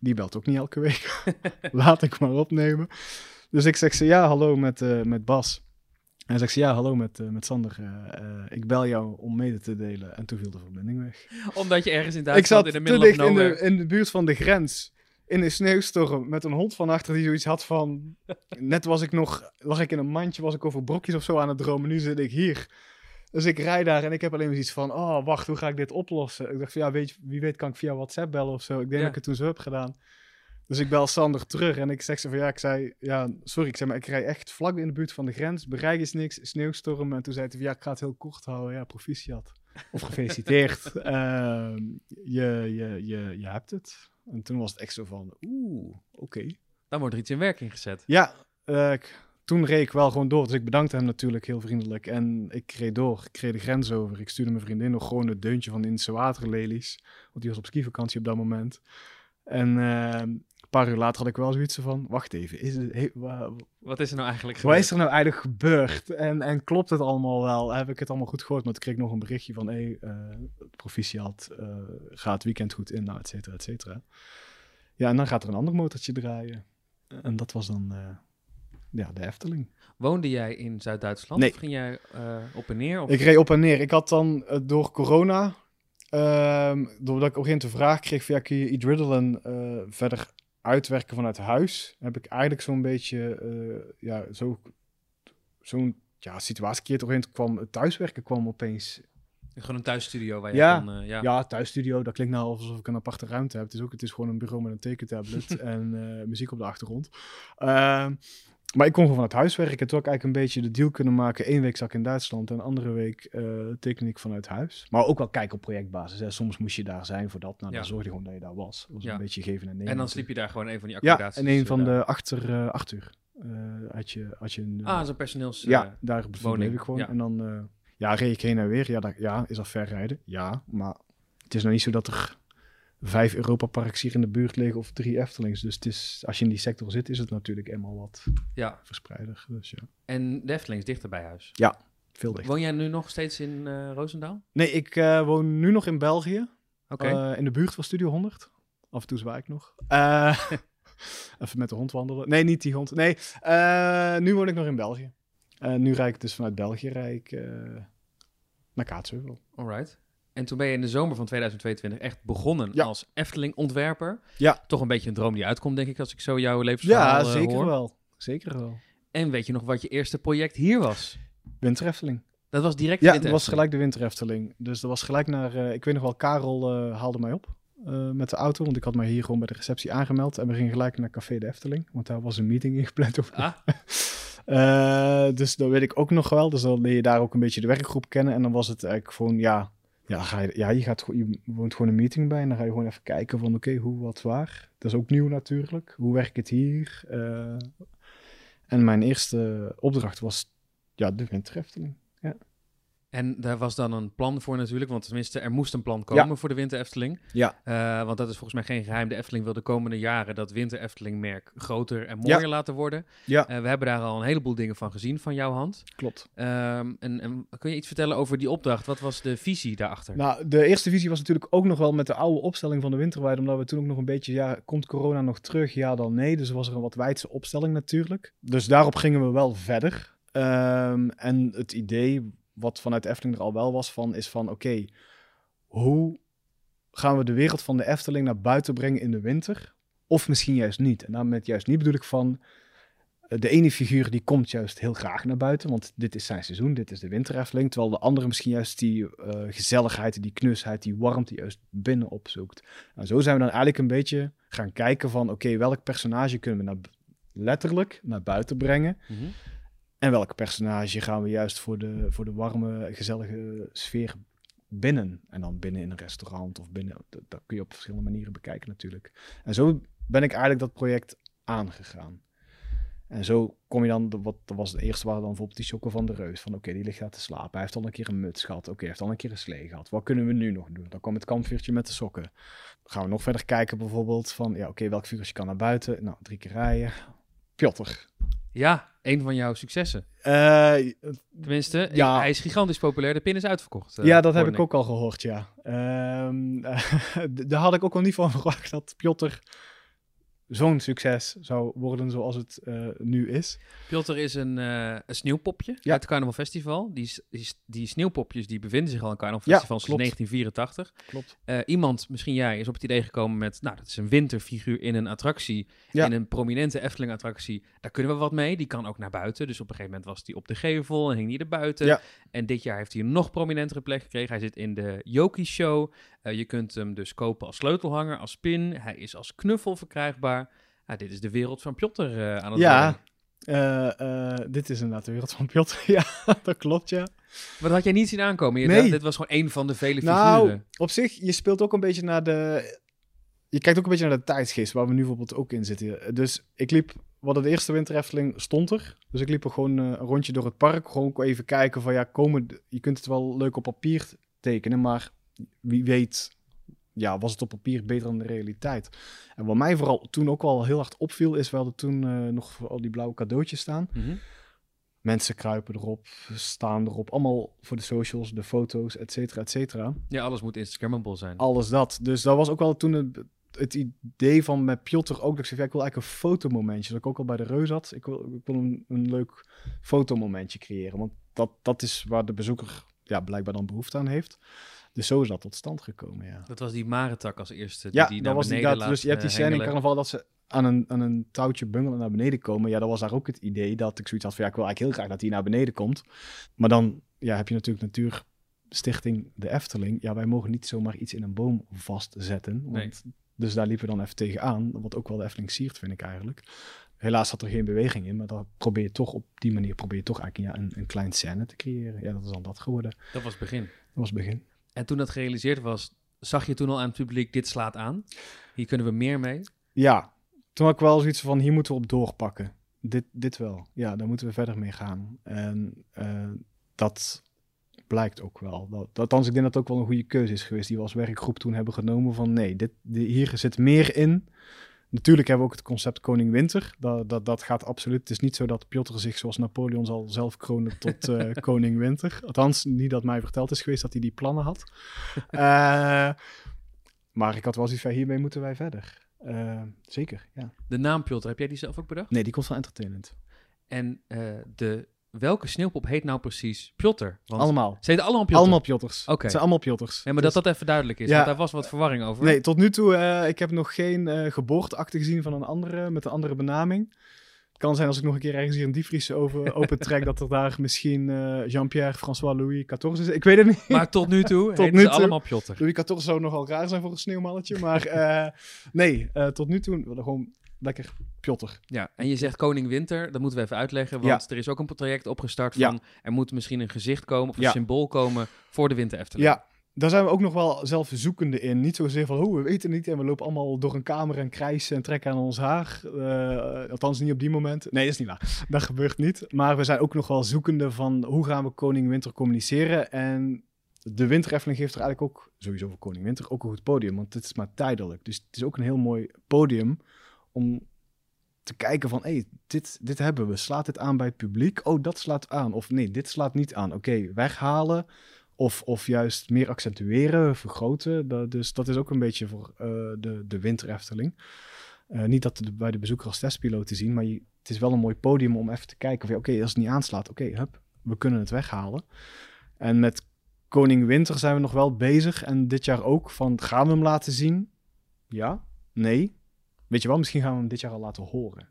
die belt ook niet elke week. <laughs> Laat ik maar opnemen. Dus ik zeg ze, ja, hallo met, eh, met Bas. En zegt ze, ja, hallo met, eh, met Sander. Ik bel jou om mede te delen. En toen viel de verbinding weg Omdat je ergens in ik Duitsland zat in de te dicht in de, nowhere... in de buurt van de grens. In een sneeuwstorm met een hond van achter die zoiets had van... <laughs> Net was ik nog, lag ik in een mandje, was ik over brokjes of zo aan het dromen. Nu zit ik hier. Dus ik rijd daar en ik heb alleen maar zoiets van... Oh, wacht, hoe ga ik dit oplossen? Ik dacht van, ja, weet je, wie weet kan ik via WhatsApp bellen of zo. Ik denk Ja. dat ik het toen zo heb gedaan. Dus ik bel Sander terug en ik zeg ze van, ja, ik zei... Ja, sorry, ik zei, maar ik rij echt vlak in de buurt van de grens. Bereik is niks, sneeuwstorm. En toen zei hij van, ja, ik ga het heel kort houden. Ja, proficiat. Of gefeliciteerd. <laughs> Ehm, je, je, je, je hebt het. En toen was het echt zo van, oeh, oké. Dan wordt er iets in werking gezet. Ja, eh, toen reed ik wel gewoon door. Dus ik bedankte hem natuurlijk heel vriendelijk. En ik reed door. Ik reed de grens over. Ik stuurde mijn vriendin nog gewoon het deuntje van de Indische waterlelies. Want die was op skivakantie op dat moment. En eh, een paar uur later had ik wel zoiets van... Wacht even, is het, he- wa- Wat is er nou eigenlijk wat gebeurd? is er nou eigenlijk gebeurd? En, en klopt het allemaal wel? Heb ik het allemaal goed gehoord? Maar toen kreeg ik nog een berichtje van... Hé, hey, eh, proficiat, eh, gaat het weekend goed in? Nou, et cetera, et cetera. Ja, en dan gaat er een ander motortje draaien. En dat was dan... eh, ja, de Efteling. Woonde jij in Zuid-Duitsland? Nee. Of ging jij op en neer? Of... Ik reed op en neer. Ik had dan door corona, ehm, doordat ik ook geen te vraag kreeg via kun je Idriddelen eh verder uitwerken vanuit huis, heb ik eigenlijk zo'n beetje, eh, ja, zo, zo'n ja, situatie keer doorheen kwam. Thuiswerken kwam opeens. Gewoon een thuisstudio waar je Ja. dan... eh, ja. Ja, thuisstudio, dat klinkt nou alsof ik een aparte ruimte heb. Het is ook, het is gewoon een bureau met een tekentablet <laughs> en eh, muziek op de achtergrond. Maar ik kon gewoon vanuit huis werken. Toen had ik eigenlijk een beetje de deal kunnen maken. Eén week zat ik in Duitsland en de andere week eh teken ik vanuit huis. Maar ook wel kijken op projectbasis. Hè. Soms moest je daar zijn voor dat. Nou, Ja. dan zorgde je gewoon dat je daar was. Dat was Ja. een beetje geven en nemen. En dan sliep je daar gewoon een van die Ja, accommodaties. en een van eh, de achter, eh acht uur had je, had je een... Ah, zo'n personeels... ja, daar bleef ik gewoon. ja. En dan ja, reed ik heen en weer. Ja, dat, ja, is dat ver rijden? Ja, maar het is nou niet zo dat er vijf Europa-parks hier in de buurt liggen of drie Eftelings. Dus het is, als je in die sector zit, is het natuurlijk eenmaal wat ja. verspreider. Dus ja, En de Efteling is dichter bij huis. veel dichter. Woon jij nu nog steeds in eh Roosendaal? Nee, ik eh, woon nu nog in België. Oké. eh, in de buurt van Studio 100. Af en toe zwaai ik nog. <laughs> Even met de hond wandelen. Nee, niet die hond. Nee, nu woon ik nog in België. Nu rijd ik dus vanuit België rijd ik, naar Kaatsheuvel. Alright. En toen ben je in de zomer van 2022 echt begonnen Ja. als Efteling-ontwerper. Ja. Toch een beetje een droom die uitkomt, denk ik, als ik zo jouw levensverhaal Ja, eh, zeker hoor. wel. Zeker wel. En weet je nog wat je eerste project hier was? Winter Efteling. Dat was direct Ja, dat was gelijk de Winter Efteling. Dus dat was gelijk naar... eh, ik weet nog wel, Karel eh, haalde mij op met de auto. Want ik had mij hier gewoon bij de receptie aangemeld. En we gingen gelijk naar Café de Efteling. Want daar was een meeting <laughs> ingepland over Ah, <laughs> dus dat weet ik ook nog wel. Dus dan leer je daar ook een beetje de werkgroep kennen. En dan was het eigenlijk gewoon, ja, ja, ga je, ja je, gaat, je woont gewoon een meeting bij. En dan ga je gewoon even kijken van, oké, hoe, wat, waar. Dat is ook nieuw natuurlijk. Hoe werkt het hier? Eh, en mijn eerste opdracht was, ja, de Winter Efteling. En daar was dan een plan voor natuurlijk, want tenminste, er moest een plan komen Ja. voor de Winter Efteling. Ja. Eh, want dat is volgens mij geen geheim. De Efteling wil de komende jaren dat Winter Efteling-merk groter en mooier laten worden. Ja, Eh, we hebben daar al een heleboel dingen van gezien van jouw hand. klopt. Ehm, en, en kun je iets vertellen over die opdracht? Wat was de visie daarachter? Nou, de eerste visie was natuurlijk ook nog wel met de oude opstelling van de winterweide. Omdat we toen ook nog een beetje, ja, komt corona nog terug? Ja, dan nee. Dus was er een wat wijdse opstelling natuurlijk. Dus daarop gingen we wel verder. Ehm, en het idee, wat vanuit de Efteling er al wel was van, is van, oké, hoe gaan we de wereld van de Efteling naar buiten brengen in de winter? Of misschien juist niet. En daarmee juist niet bedoel ik van, eh, de ene figuur die komt juist heel graag naar buiten, want dit is zijn seizoen, dit is de winter Efteling. Terwijl de andere misschien juist die eh, gezelligheid, die knusheid, die warmte juist binnen opzoekt. En zo zijn we dan eigenlijk een beetje gaan kijken van, oké, welk personage kunnen we b- letterlijk naar buiten brengen? Mhm. En welk personage gaan we juist voor de, voor de warme, gezellige sfeer binnen? En dan binnen in een restaurant of binnen, dat, kun je op verschillende manieren bekijken natuurlijk. En zo ben ik eigenlijk dat project aangegaan. En zo kom je dan, wat dat was het eerste waren dan bijvoorbeeld die sokken van de reus. Van oké, die ligt daar te slapen. Hij heeft al een keer een muts gehad. Oké, hij heeft al een keer een slee gehad. Wat kunnen we nu nog doen? Dan kwam het kampvuurtje met de sokken. Gaan we nog verder kijken bijvoorbeeld van, ja oké, welk figuurtje kan naar buiten? Nou, drie keer rijden. Piotr. Ja, een van jouw successen. Eh, Tenminste, Ja. hij is gigantisch populair. De pin is uitverkocht. eh, ja, dat heb ik ook al gehoord, ja. Ehm, <laughs> daar had ik ook wel niet van <laughs> verwacht dat Piotr zo'n succes zou worden zoals het eh, nu is. Piotr is een, eh, een sneeuwpopje Ja. uit het Carnaval Festival. Die, die, sneeuwpopjes die bevinden zich al in Carnaval Ja, Festival sinds klopt. 1984. Klopt. Eh, iemand, misschien jij, is op het idee gekomen met... Nou, dat is een winterfiguur in een attractie. Ja. In een prominente Efteling-attractie. Daar kunnen we wat mee. Die kan ook naar buiten. Dus op een gegeven moment was die op de gevel en hing die er buiten. Ja. En dit jaar heeft hij een nog prominentere plek gekregen. Hij zit in de Yoki Show. Je kunt hem dus kopen als sleutelhanger, als pin. Hij is als knuffel verkrijgbaar. Ja, dit is de wereld van Piotr eh, aan het Ja, eh, eh, dit is inderdaad de wereld van Piotr. <laughs> ja, dat klopt, ja. Maar dat had jij niet zien aankomen. Je Nee. dacht, dit was gewoon één van de vele Nou, figuren. op zich, je speelt ook een beetje naar de... Je kijkt ook een beetje naar de tijdsgeest, waar we nu bijvoorbeeld ook in zitten. Dus ik liep... Wat de eerste winterefteling stond er. Dus ik liep er gewoon een rondje door het park. Gewoon even kijken van ja, komen... Je kunt het wel leuk op papier tekenen, maar wie weet... Ja, was het op papier beter dan de realiteit? En wat mij vooral toen ook wel heel hard opviel, is wel dat toen eh, nog voor al die blauwe cadeautjes staan. Mhm. Mensen kruipen erop, staan erop. Allemaal voor de socials, de foto's, et cetera, et cetera Ja, alles moet Instagrammable zijn. alles dat. Dus dat was ook wel toen het, het idee van met Piotr ook. Dat ik zei, ja, ik wil eigenlijk een fotomomentje. Dat ik ook al bij de Reus had. Ik wil, ik wil een, een leuk fotomomentje creëren. Want dat, dat is waar de bezoeker ja, blijkbaar dan behoefte aan heeft. Dus zo is dat tot stand gekomen, ja. Dat was die maretak als eerste. Die Ja, die dat was die, dat, dus je hebt die eh, scène in hengelen. carnaval dat ze aan een, aan een touwtje bungelen naar beneden komen. Ja, dat was daar ook het idee dat ik zoiets had van ja, ik wil eigenlijk heel graag dat hij naar beneden komt. Maar dan ja, heb je natuurlijk Natuurstichting de Efteling. Ja, wij mogen niet zomaar iets in een boom vastzetten. Want, Dus daar liepen we dan even tegenaan. Wat ook wel de Efteling siert, vind ik eigenlijk. Helaas zat er geen beweging in, maar dan probeer je toch op die manier probeer je toch eigenlijk ja, een, een klein scène te creëren. Ja, dat is dan dat geworden. Dat was het begin. Dat was het begin. En toen dat gerealiseerd was, zag je toen al aan het publiek, dit slaat aan. Hier kunnen we meer mee. Ja, toen had ik wel zoiets van, hier moeten we op doorpakken. Dit, dit wel. Ja, daar moeten we verder mee gaan. En eh, dat blijkt ook wel. Dat, althans, ik denk dat het ook wel een goede keuze is geweest die we als werkgroep toen hebben genomen van nee, dit, di- hier zit meer in. Natuurlijk hebben we ook het concept Koning Winter. Dat, dat, dat gaat absoluut. Het is niet zo dat Piotr zich zoals Napoleon zal zelf kronen tot <laughs> eh, Koning Winter. Althans, niet dat mij verteld is geweest dat hij die plannen had. <laughs> Eh, maar ik had wel zoiets van, hiermee moeten wij verder. Eh, zeker, ja. De naam Piotr, heb jij die zelf ook bedacht? Nee, die komt van Entertainment. En de, welke sneeuwpop heet nou precies Piotr? Want allemaal. Ze heten allemaal Piotr? Allemaal Pjotters. Oké. Het zijn allemaal Pjotters. Ja, maar Dus- dat dat even duidelijk is, Ja. want daar was wat verwarring over. Nee, tot nu toe, eh, ik heb nog geen eh geboorteakte gezien van een andere, met een andere benaming. Het kan zijn als ik nog een keer ergens hier een diepvries over <laughs> open trek, dat er daar misschien eh, Jean-Pierre, François, Louis, 14 is. Ik weet het niet. Maar tot nu toe <laughs> Tot nu toe. allemaal Piotr. Louis 14 zou nogal raar zijn voor een sneeuwmannetje, maar nee, tot nu toe gewoon lekker Pjotter. Ja, en je zegt Koning Winter, dat moeten we even uitleggen, want er is ook een traject opgestart Ja. van er moet misschien een gezicht komen of een Ja. symbool komen voor de Winter Efteling. Ja, daar zijn we ook nog wel zelf zoekende in. Niet zozeer van, oh, we weten het niet en we lopen allemaal door een kamer en krijsen en trekken aan ons haar. Eh, althans niet op die moment. Nee, dat is niet waar. Dat gebeurt niet. Maar we zijn ook nog wel zoekende van, hoe gaan we Koning Winter communiceren? En de Winterefteling geeft er eigenlijk ook, sowieso voor Koning Winter, ook een goed podium. Want het is maar tijdelijk. Dus het is ook een heel mooi podium om te kijken van, hé, hey, dit, dit hebben we. Slaat dit aan bij het publiek? Oh, dat slaat aan. Of nee, dit slaat niet aan. Oké, weghalen. Of, of juist meer accentueren, vergroten. Dat, dus dat is ook een beetje voor eh, de, de Winter Efteling. Eh, niet dat bij de bezoeker als testpiloot te zien, maar je, het is wel een mooi podium om even te kijken. Oké, als het niet aanslaat, oké, we kunnen het weghalen. En met Koning Winter zijn we nog wel bezig. En dit jaar ook. Van, gaan we hem laten zien? Ja? Nee? Weet je wel, misschien gaan we hem dit jaar al laten horen.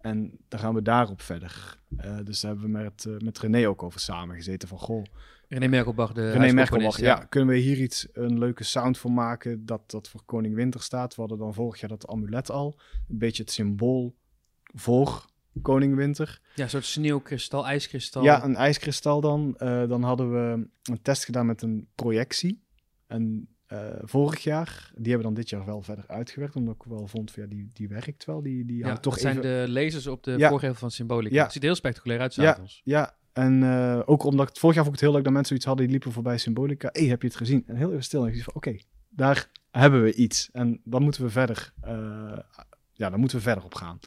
En dan gaan we daarop verder. Eh, dus daar hebben we met, eh, met René ook over samengezeten. Van, goh, René Merkelbach, de René Merkelbach, ja. Kunnen we hier iets, een leuke sound voor maken dat, dat voor Koning Winter staat? We hadden dan vorig jaar dat amulet al. Een beetje het symbool voor Koning Winter. Ja, een soort sneeuwkristal, ijskristal. Ja, een ijskristal dan. Eh, dan hadden we een test gedaan met een projectie. En eh, vorig jaar, die hebben dan dit jaar wel verder uitgewerkt. Omdat ik wel vond, van, ja, die, die werkt wel. Die, die Ja, toch dat zijn de lasers op de Ja. voorgevel van Symbolica. Ja. Het ziet er heel spectaculair uit Ja. s'avonds. Ja, en eh, ook omdat het vorig jaar vond ik het heel leuk dat mensen iets hadden die liepen voorbij Symbolica. Hé, heb je het gezien? En heel even stil. En ik dacht van, oké, daar hebben we iets. En dan moeten we verder, eh, ja, dan moeten we verder op gaan.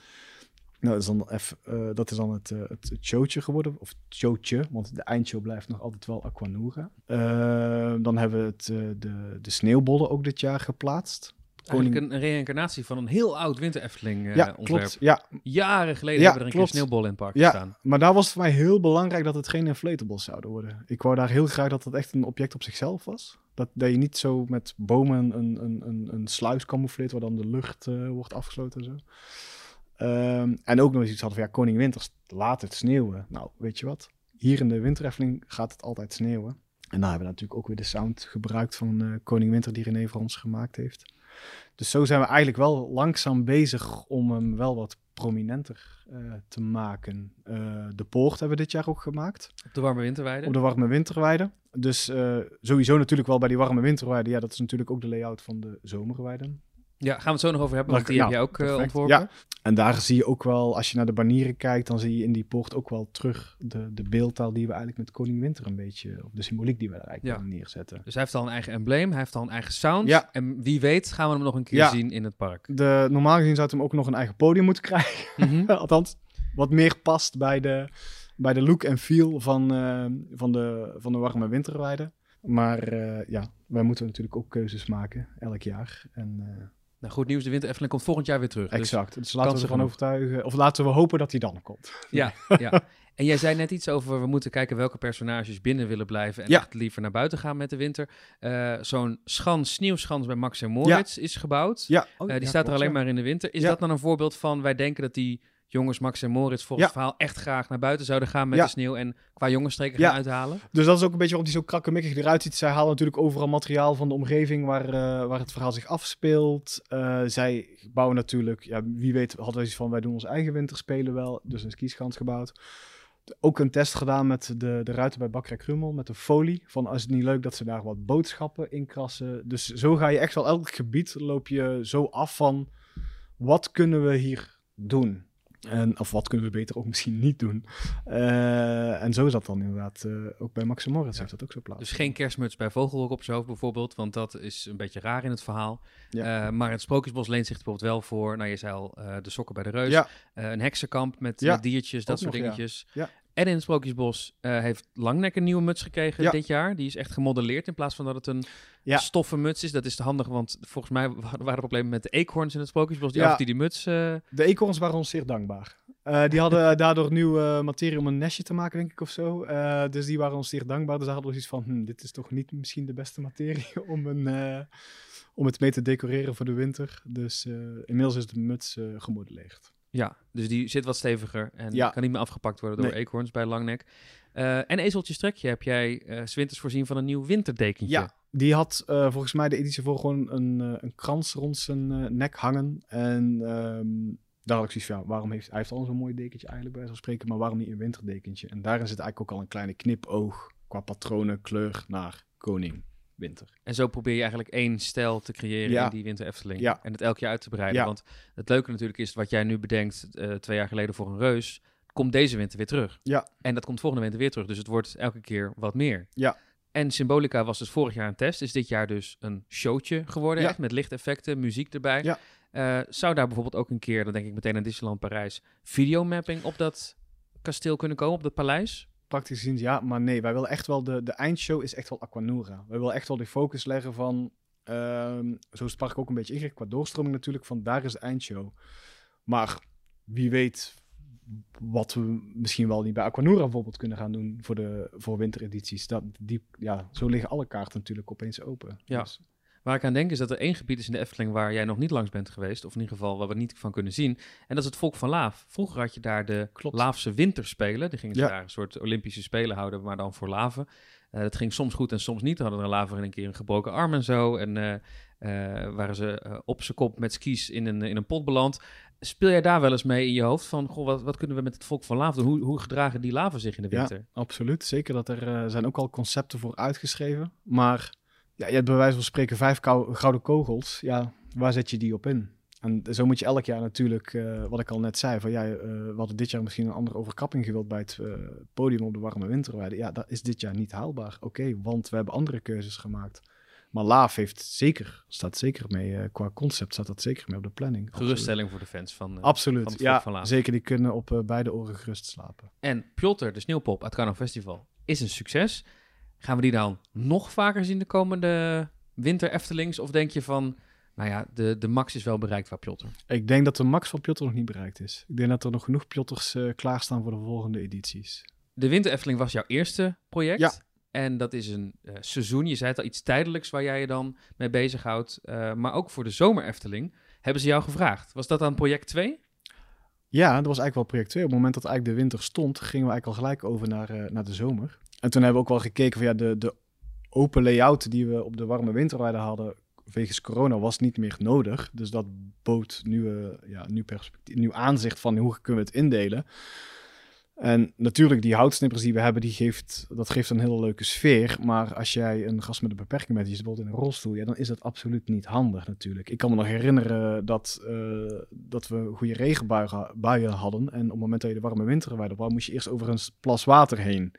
Nou, dat is dan, even, eh, dat is dan het, eh, het, het showtje geworden, of het showtje, want de eindshow blijft nog altijd wel Aquanura. Eh, dan hebben we het, de, de sneeuwbollen ook dit jaar geplaatst. Eigenlijk een, een reïncarnatie van een heel oud Winter Efteling ja, ontwerp. klopt. Ja, Jaren geleden Ja, hebben er een klopt. keer sneeuwbollen in het park Ja. gestaan. Maar daar was het voor mij heel belangrijk dat het geen inflatables zouden worden. Ik wou daar heel graag dat het echt een object op zichzelf was. Dat, dat je niet zo met bomen een, een, een, een sluis camoufleert waar dan de lucht wordt afgesloten en zo. Ehm, en ook nog eens iets hadden van ja, Koning Winters, laat het sneeuwen. Nou, weet je wat? Hier in de Winterefteling gaat het altijd sneeuwen. En daar hebben we natuurlijk ook weer de sound gebruikt van eh, Koning Winter die René voor ons gemaakt heeft. Dus zo zijn we eigenlijk wel langzaam bezig om hem wel wat prominenter eh, te maken. Eh, de poort hebben we dit jaar ook gemaakt. Op de warme winterweide. Op de warme winterweide. Dus sowieso natuurlijk wel bij die warme winterweide. Ja, dat is natuurlijk ook de layout van de zomerweiden. Ja, gaan we het zo nog over hebben, want die nou, heb jij ook eh, perfect. ontworpen. Ja. En daar zie je ook wel, als je naar de banieren kijkt, dan zie je in die poort ook wel terug de, de beeldtaal die we eigenlijk met Koning Winter een beetje, of de symboliek die we daar eigenlijk Ja. neerzetten. Dus hij heeft al een eigen embleem, hij heeft al een eigen sound. Ja. En wie weet gaan we hem nog een keer Ja. zien in het park. De, normaal gezien zou het hem ook nog een eigen podium moeten krijgen. <laughs> Mhm. <laughs> Althans, wat meer past bij de, bij de look en feel van, eh, van, de, van de warme winterweide. Maar eh, ja, wij moeten natuurlijk ook keuzes maken elk jaar. En, Nou, goed nieuws, de Winter Efteling komt volgend jaar weer terug. Dus- exact. Dus laten we kansen ervan overtuigen. Of laten we hopen dat hij dan komt. ja, <laughs> ja. En jij zei net iets over, we moeten kijken welke personages binnen willen blijven en Ja. echt liever naar buiten gaan met de winter. Eh, Zo'n schans, sneeuwschans bij Max en Moritz is gebouwd. Ja, Eh, die staat er alleen maar in de winter. Is dat dan een voorbeeld van, wij denken dat die jongens Max en Moritz volgens Ja. het verhaal echt graag naar buiten zouden gaan met Ja. de sneeuw en qua jongensstreken Ja. gaan uithalen? Dus dat is ook een beetje waarom hij zo krakkemikkig eruit ziet. Zij halen natuurlijk overal materiaal van de omgeving waar, eh, waar het verhaal zich afspeelt. Eh, zij bouwen natuurlijk, ja, wie weet hadden wij zoiets van, wij doen ons eigen winterspelen wel. Dus een skischans gebouwd. Ook een test gedaan met de, de ruiten bij Bakkerij Krummel, met de folie. Van als het niet leuk dat ze daar wat boodschappen in krassen. Dus zo ga je echt wel elk gebied loop je zo af van, wat kunnen we hier doen? En, of wat kunnen we beter ook misschien niet doen? Eh, en zo is dat dan inderdaad. eh, ook bij Max Moritz Ja. heeft dat ook zo plaats. Dus geen kerstmuts bij Vogelrok op zijn hoofd bijvoorbeeld, want dat is een beetje raar in het verhaal. Ja. Eh, maar het Sprookjesbos leent zich bijvoorbeeld wel voor, nou je zei al, de sokken bij de reus. Ja. Een heksenkamp met, diertjes, dat ook soort nog, dingetjes. En in het Sprookjesbos eh, heeft Langnek een nieuwe muts gekregen Ja. dit jaar. Die is echt gemodelleerd in plaats van dat het een Ja. stoffen muts is. Dat is te handig, want volgens mij wa- waren er problemen met de eekhoorns in het Sprookjesbos. Die Ja. af toe die muts... eh, De eekhoorns waren ons zeer dankbaar. Eh, die hadden <laughs> daardoor nieuwe materie om een nestje te maken, denk ik, of zo. Dus die waren ons zeer dankbaar. Dus daar hadden we zoiets van, hm, dit is toch niet misschien de beste materie <laughs> om, een, om het mee te decoreren voor de winter. Dus inmiddels is de muts gemodelleerd. Ja, dus die zit wat steviger en Ja. kan niet meer afgepakt worden door Nee. eekhoorns bij Langnek. Eh, en Ezeltje Strekje heb jij eh 's winters voorzien van een nieuw winterdekentje. Ja, die had eh, volgens mij de editie voor gewoon een, eh, een krans rond zijn eh, nek hangen. En ehm, daar had ik zoiets van, ja, waarom heeft hij heeft al zo'n mooi dekentje eigenlijk bij zo'n spreken, maar waarom niet een winterdekentje? En daarin zit eigenlijk ook al een kleine knipoog qua patronen, kleur naar koning winter. En zo probeer je eigenlijk één stijl te creëren Ja. in die Winter Efteling. Ja. En het elk jaar uit te breiden. Ja. Want het leuke natuurlijk is, wat jij nu bedenkt eh, twee jaar geleden voor een reus, komt deze winter weer terug. Ja. En dat komt volgende winter weer terug. Dus het wordt elke keer wat meer. Ja. En Symbolica was dus vorig jaar een test. Is dit jaar dus een showtje geworden. Ja. Echt met lichteffecten, muziek erbij. Ja. Eh, zou daar bijvoorbeeld ook een keer, dan denk ik meteen aan Disneyland Parijs, videomapping op dat kasteel kunnen komen, op dat paleis? Praktisch gezien ja, maar nee, wij willen echt wel, de, de eindshow is echt wel Aquanura. Wij willen echt wel die focus leggen van, ehm, zo is het park ook een beetje ingericht qua doorstroming natuurlijk, van daar is de eindshow. Maar wie weet wat we misschien wel niet bij Aquanura bijvoorbeeld kunnen gaan doen voor de voor winteredities. Dat, die, ja, zo liggen alle kaarten natuurlijk opeens open. Ja. Dus, Waar ik aan denk is dat er één gebied is in de Efteling waar jij nog niet langs bent geweest. Of in ieder geval waar we niet van kunnen zien. En dat is het Volk van Laaf. Vroeger had je daar de Klopt. Laafse Winterspelen. Die gingen ze Ja. daar een soort Olympische Spelen houden, maar dan voor laven. Eh, dat ging soms goed en soms niet. Dan hadden er een laver in een keer een gebroken arm en zo. En eh, eh, waren ze op zijn kop met skis in een, in een pot beland. Speel jij daar wel eens mee in je hoofd van, goh, wat, wat kunnen we met het Volk van Laaf doen? Hoe, hoe gedragen die laven zich in de Ja. winter? absoluut, zeker dat er eh, zijn ook al concepten voor uitgeschreven. Maar ja, je hebt bij wijze van spreken vijf gouden kogels. Ja, waar zet je die op in? En zo moet je elk jaar natuurlijk, eh, wat ik al net zei, van ja, eh, we hadden dit jaar misschien een andere overkapping gewild bij het eh, podium op de warme winterweide. Ja, dat is dit jaar niet haalbaar. Oké, want we hebben andere keuzes gemaakt. Maar Laaf heeft zeker, staat zeker mee, qua concept staat dat zeker mee op de planning. Absoluut. Geruststelling voor de fans van, van Absoluut, Volk ja, van Laaf. zeker. Die kunnen op beide oren gerust slapen. En Piotr, de sneeuwpop uit Carnaval Festival, is een succes. Gaan we die dan nog vaker zien de komende winter Eftelings? Of denk je van, nou ja, de, de max is wel bereikt qua Piotr? Ik denk dat de max van Piotr nog niet bereikt is. Ik denk dat er nog genoeg Piotters eh, klaarstaan voor de volgende edities. De winter Efteling was jouw eerste project. Ja. En dat is een eh, seizoen, je zei het al, iets tijdelijks waar jij je dan mee bezighoudt. Eh maar ook voor de zomer Efteling hebben ze jou gevraagd. Was dat dan project 2? Ja, dat was eigenlijk wel project 2. Op het moment dat eigenlijk de winter stond, gingen we eigenlijk al gelijk over naar, naar de zomer. En toen hebben we ook wel gekeken van ja, de, de open layout die we op de warme winterweide hadden, wegens corona was niet meer nodig. Dus dat bood nieuwe, ja, nieuw, perspectief, nieuw aanzicht van hoe kunnen we het indelen. En natuurlijk, die houtsnippers die we hebben, die geeft, dat geeft een hele leuke sfeer. Maar als jij een gast met een beperking bent, die zit bijvoorbeeld in een rolstoel, ja, dan is dat absoluut niet handig natuurlijk. Ik kan me nog herinneren dat, uh, dat we goede regenbuien hadden. En op het moment dat je de warme winter wou, moest je eerst over een plas water heen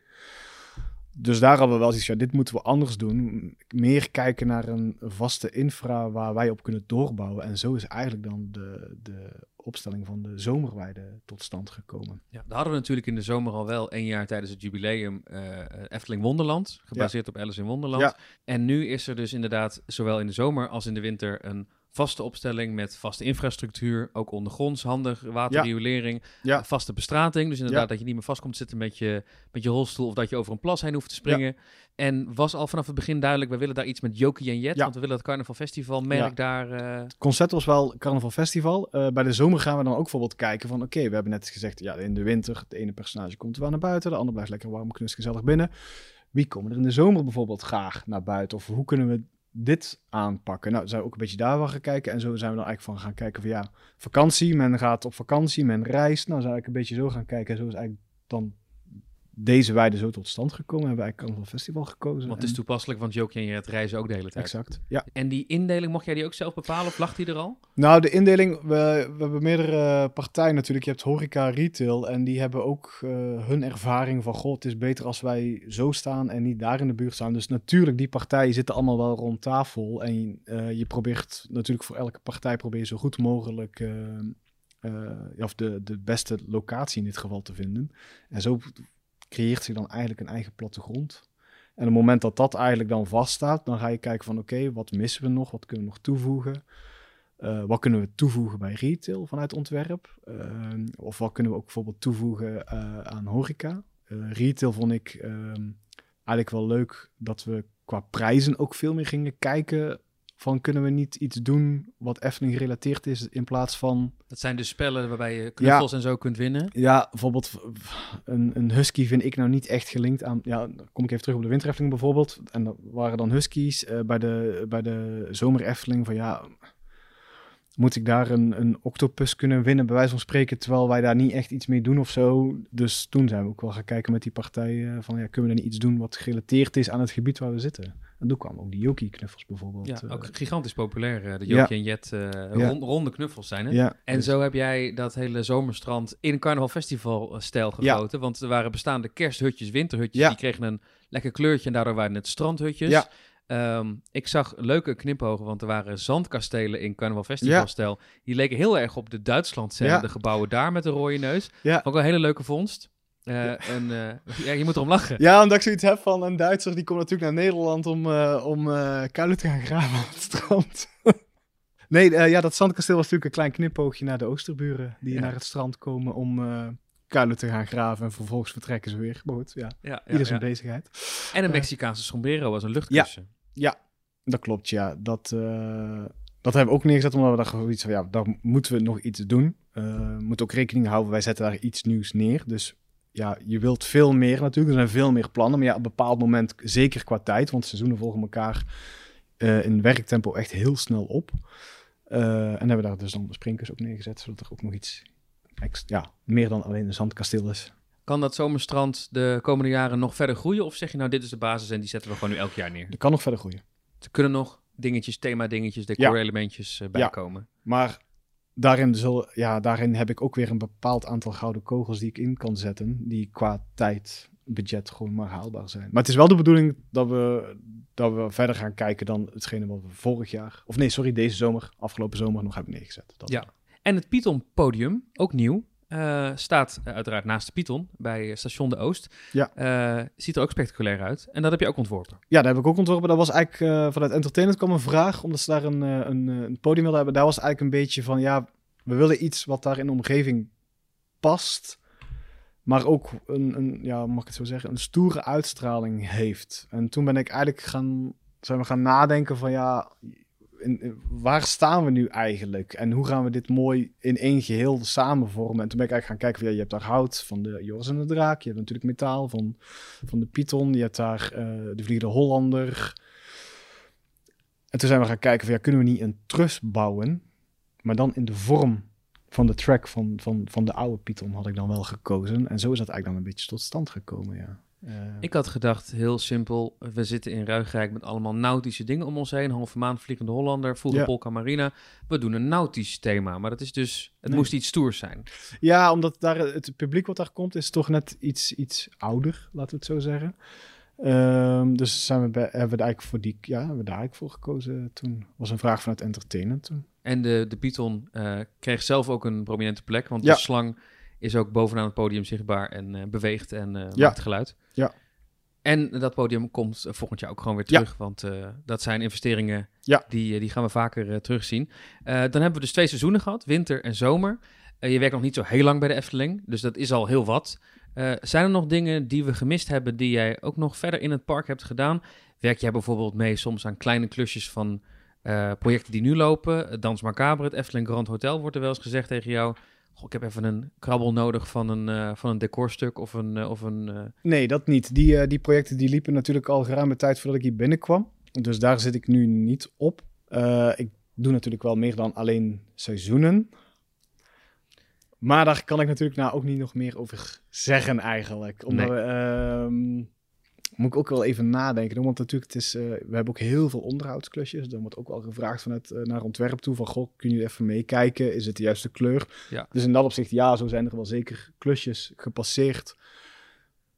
dus daar hadden we wel zoiets van, dit moeten we anders doen. Meer kijken naar een vaste infra waar wij op kunnen doorbouwen. En zo is eigenlijk dan de, de opstelling van de zomerweide tot stand gekomen. Ja, daar hadden we natuurlijk in de zomer al wel één jaar tijdens het jubileum uh, Efteling Wonderland, gebaseerd op Alice in Wonderland. Ja. En nu is er dus inderdaad zowel in de zomer als in de winter een vaste opstelling met vaste infrastructuur, ook ondergronds, handig, waterriolering, ja. vaste bestrating. Dus inderdaad dat je niet meer vast komt zitten met je, met je rolstoel of dat je over een plas heen hoeft te springen. En was al vanaf het begin duidelijk, we willen daar iets met Jokie en Jet, want we willen het Carnaval Festival merk daar... Uh... Het concept was wel Carnaval Festival. Uh, bij de zomer gaan we dan ook bijvoorbeeld kijken van, oké, we hebben net gezegd, ja, in de winter, het ene personage komt wel naar buiten, de ander blijft lekker warm, knus, gezellig binnen. Wie komen er in de zomer bijvoorbeeld graag naar buiten? Of hoe kunnen we dit aanpakken? Nou, zijn we ook een beetje daar wel gaan kijken. En zo zijn we dan eigenlijk van gaan kijken van ja, vakantie. Men gaat op vakantie, men reist. Nou, zijn we een beetje zo gaan kijken. En zo is eigenlijk dan deze weide zo tot stand gekomen. Hebben wij Carnaval Festival gekozen. Want het is toepasselijk, want Jokie en je het reizen ook de hele tijd. Exact, ja. En die indeling, mocht jij die ook zelf bepalen of lag die er al? Nou, de indeling, we, we hebben meerdere partijen natuurlijk. Je hebt horeca, retail en die hebben ook uh, hun ervaring van... Goh, het is beter als wij zo staan en niet daar in de buurt staan. Dus natuurlijk, die partijen zitten allemaal wel rond tafel. En uh, je probeert natuurlijk voor elke partij probeer je zo goed mogelijk... Uh, of de, de beste locatie in dit geval te vinden. En zo creëert zich dan eigenlijk een eigen plattegrond. En op het moment dat dat eigenlijk dan vaststaat, dan ga je kijken van oké, wat missen we nog? Wat kunnen we nog toevoegen? Uh, wat kunnen we toevoegen bij retail vanuit ontwerp? Uh, of wat kunnen we ook bijvoorbeeld toevoegen uh, aan horeca? retail vond ik ehm, eigenlijk wel leuk dat we qua prijzen ook veel meer gingen kijken van kunnen we niet iets doen wat Efteling gerelateerd is in plaats van... Dat zijn de spellen waarbij je knuffels en zo kunt winnen? Ja, bijvoorbeeld een, een husky vind ik nou niet echt gelinkt aan... Ja, dan kom ik even terug op de winter Efteling bijvoorbeeld. En dat waren dan huskies uh, bij, de, bij de zomer Efteling van ja... Moet ik daar een, een octopus kunnen winnen, bij wijze van spreken, terwijl wij daar niet echt iets mee doen of zo. Dus toen zijn we ook wel gaan kijken met die partij van ja, kunnen we dan niet iets doen wat gerelateerd is aan het gebied waar we zitten. En toen kwamen ook die Yoki-knuffels bijvoorbeeld. Ja, ook uh, gigantisch populair. Uh, de Yoki en Jet uh, rond, ronde knuffels zijn het. Ja, en dus. zo heb jij dat hele zomerstrand in een carnaval festival stijl gegoten. Want er waren bestaande kersthutjes, winterhutjes. Die kregen een lekker kleurtje en daardoor waren het strandhutjes. Um, ik zag leuke knipogen, want er waren zandkastelen in Carnaval Festivalstijl. Die leken heel erg op de Duitsland zijn, de gebouwen daar met de rode neus. Ook een hele leuke vondst. Uh, en uh, ja, je moet erom lachen. Ja, omdat ik zoiets heb van een Duitser die komt natuurlijk naar Nederland om, uh, om kuilen te gaan graven aan het strand. <laughs> nee, ja, dat zandkasteel was natuurlijk een klein knipoogje naar de Oosterburen die ja. naar het strand komen om kuilen te gaan graven en vervolgens vertrekken ze weer. Maar goed, ja, ja, ja ieder zijn bezigheid. En een Mexicaanse sombrero was een luchtkussen. Ja, ja, dat klopt, ja. Dat, dat hebben we ook neergezet omdat we dachten, iets van, ja, daar moeten we nog iets doen. we moeten ook rekening houden, wij zetten daar iets nieuws neer, dus ja, je wilt veel meer natuurlijk. Er zijn veel meer plannen. Maar ja, op een bepaald moment, zeker qua tijd, want seizoenen volgen elkaar uh, in werktempo echt heel snel op. Uh, en hebben daar dus dan de sprinkers ook neergezet, zodat er ook nog iets ja, meer dan alleen een zandkasteel is. Kan dat zomerstrand de komende jaren nog verder groeien? Of zeg je nou, dit is de basis en die zetten we gewoon nu elk jaar neer? Het kan nog verder groeien. Er kunnen nog dingetjes, thema-dingetjes, decor-elementjes uh, bijkomen. Ja, maar daarin, zul, ja, daarin heb ik ook weer een bepaald aantal gouden kogels die ik in kan zetten, die qua tijd, budget gewoon maar haalbaar zijn. Maar het is wel de bedoeling dat we, dat we verder gaan kijken dan hetgene wat we vorig jaar, of nee, sorry, deze zomer, afgelopen zomer nog hebben neergezet. Dat ja. En het Python podium, ook nieuw, uh, staat uh, uiteraard naast de Python bij station De Oost. Ja. Uh, ziet er ook spectaculair uit. En dat heb je ook ontworpen. Ja, dat heb ik ook ontworpen. Dat was eigenlijk vanuit Entertainment kwam een vraag, omdat ze daar een, een, een podium wilden hebben. Daar was eigenlijk een beetje van, ja, we willen iets wat daar in de omgeving past, maar ook een, een ja, mag ik het zo zeggen, een stoere uitstraling heeft. En toen ben ik eigenlijk gaan, zijn we gaan nadenken van, ja, waar staan we nu eigenlijk? En hoe gaan we dit mooi in één geheel samen vormen? En toen ben ik eigenlijk gaan kijken, ja, je hebt daar hout van de Joris en de Draak. Je hebt natuurlijk metaal van, van de Python. Je hebt daar uh, de Vliegende Hollander. En toen zijn we gaan kijken ja, kunnen we niet een trus bouwen, maar dan in de vorm van de track van, van, van de oude Python had ik dan wel gekozen. En zo is dat eigenlijk dan een beetje tot stand gekomen, ja. Eh, Ik had gedacht, heel simpel, we zitten in Ruigrijk met allemaal nautische dingen om ons heen. Halve maan, Vliegende Hollander, vroeger Ja. Polka Marina. We doen een nautisch thema, maar dat is dus, het Nee. moest iets stoers zijn. Ja, omdat daar het publiek wat daar komt is toch net iets, iets ouder, laten we het zo zeggen. Ehm, dus zijn we bij, hebben we eigenlijk voor die, ja, hebben we daar eigenlijk voor gekozen toen. Was een vraag vanuit entertainment toen. En de, de Python eh, kreeg zelf ook een prominente plek, want Ja. de slang is ook bovenaan het podium zichtbaar en eh, beweegt en eh, Ja. maakt geluid. Ja. En dat podium komt eh, volgend jaar ook gewoon weer Ja. terug, want dat zijn investeringen Ja. die, die gaan we vaker terugzien. Dan hebben we dus twee seizoenen gehad, winter en zomer. Je werkt nog niet zo heel lang bij de Efteling, dus dat is al heel wat. Zijn er nog dingen die we gemist hebben die jij ook nog verder in het park hebt gedaan? Werk jij bijvoorbeeld mee soms aan kleine klusjes van projecten die nu lopen? Dans Macabre, het Efteling Grand Hotel wordt er wel eens gezegd tegen jou. Goh, ik heb even een krabbel nodig van een, eh, van een decorstuk of een... eh, of een eh, Nee, dat niet. Die, die projecten die liepen natuurlijk al geruime tijd voordat ik hier binnenkwam. Dus daar zit ik nu niet op. Ik doe natuurlijk wel meer dan alleen seizoenen. Maar daar kan ik natuurlijk nou ook niet nog meer over zeggen eigenlijk. Omdat Nee. Moet ik ook wel even nadenken. Want natuurlijk, het is, eh, we hebben ook heel veel onderhoudsklusjes. Dan wordt ook wel gevraagd vanuit eh, naar ontwerp toe van... Goh, kun je even meekijken? Is het de juiste kleur? Ja. Dus in dat opzicht, ja, zo zijn er wel zeker klusjes gepasseerd.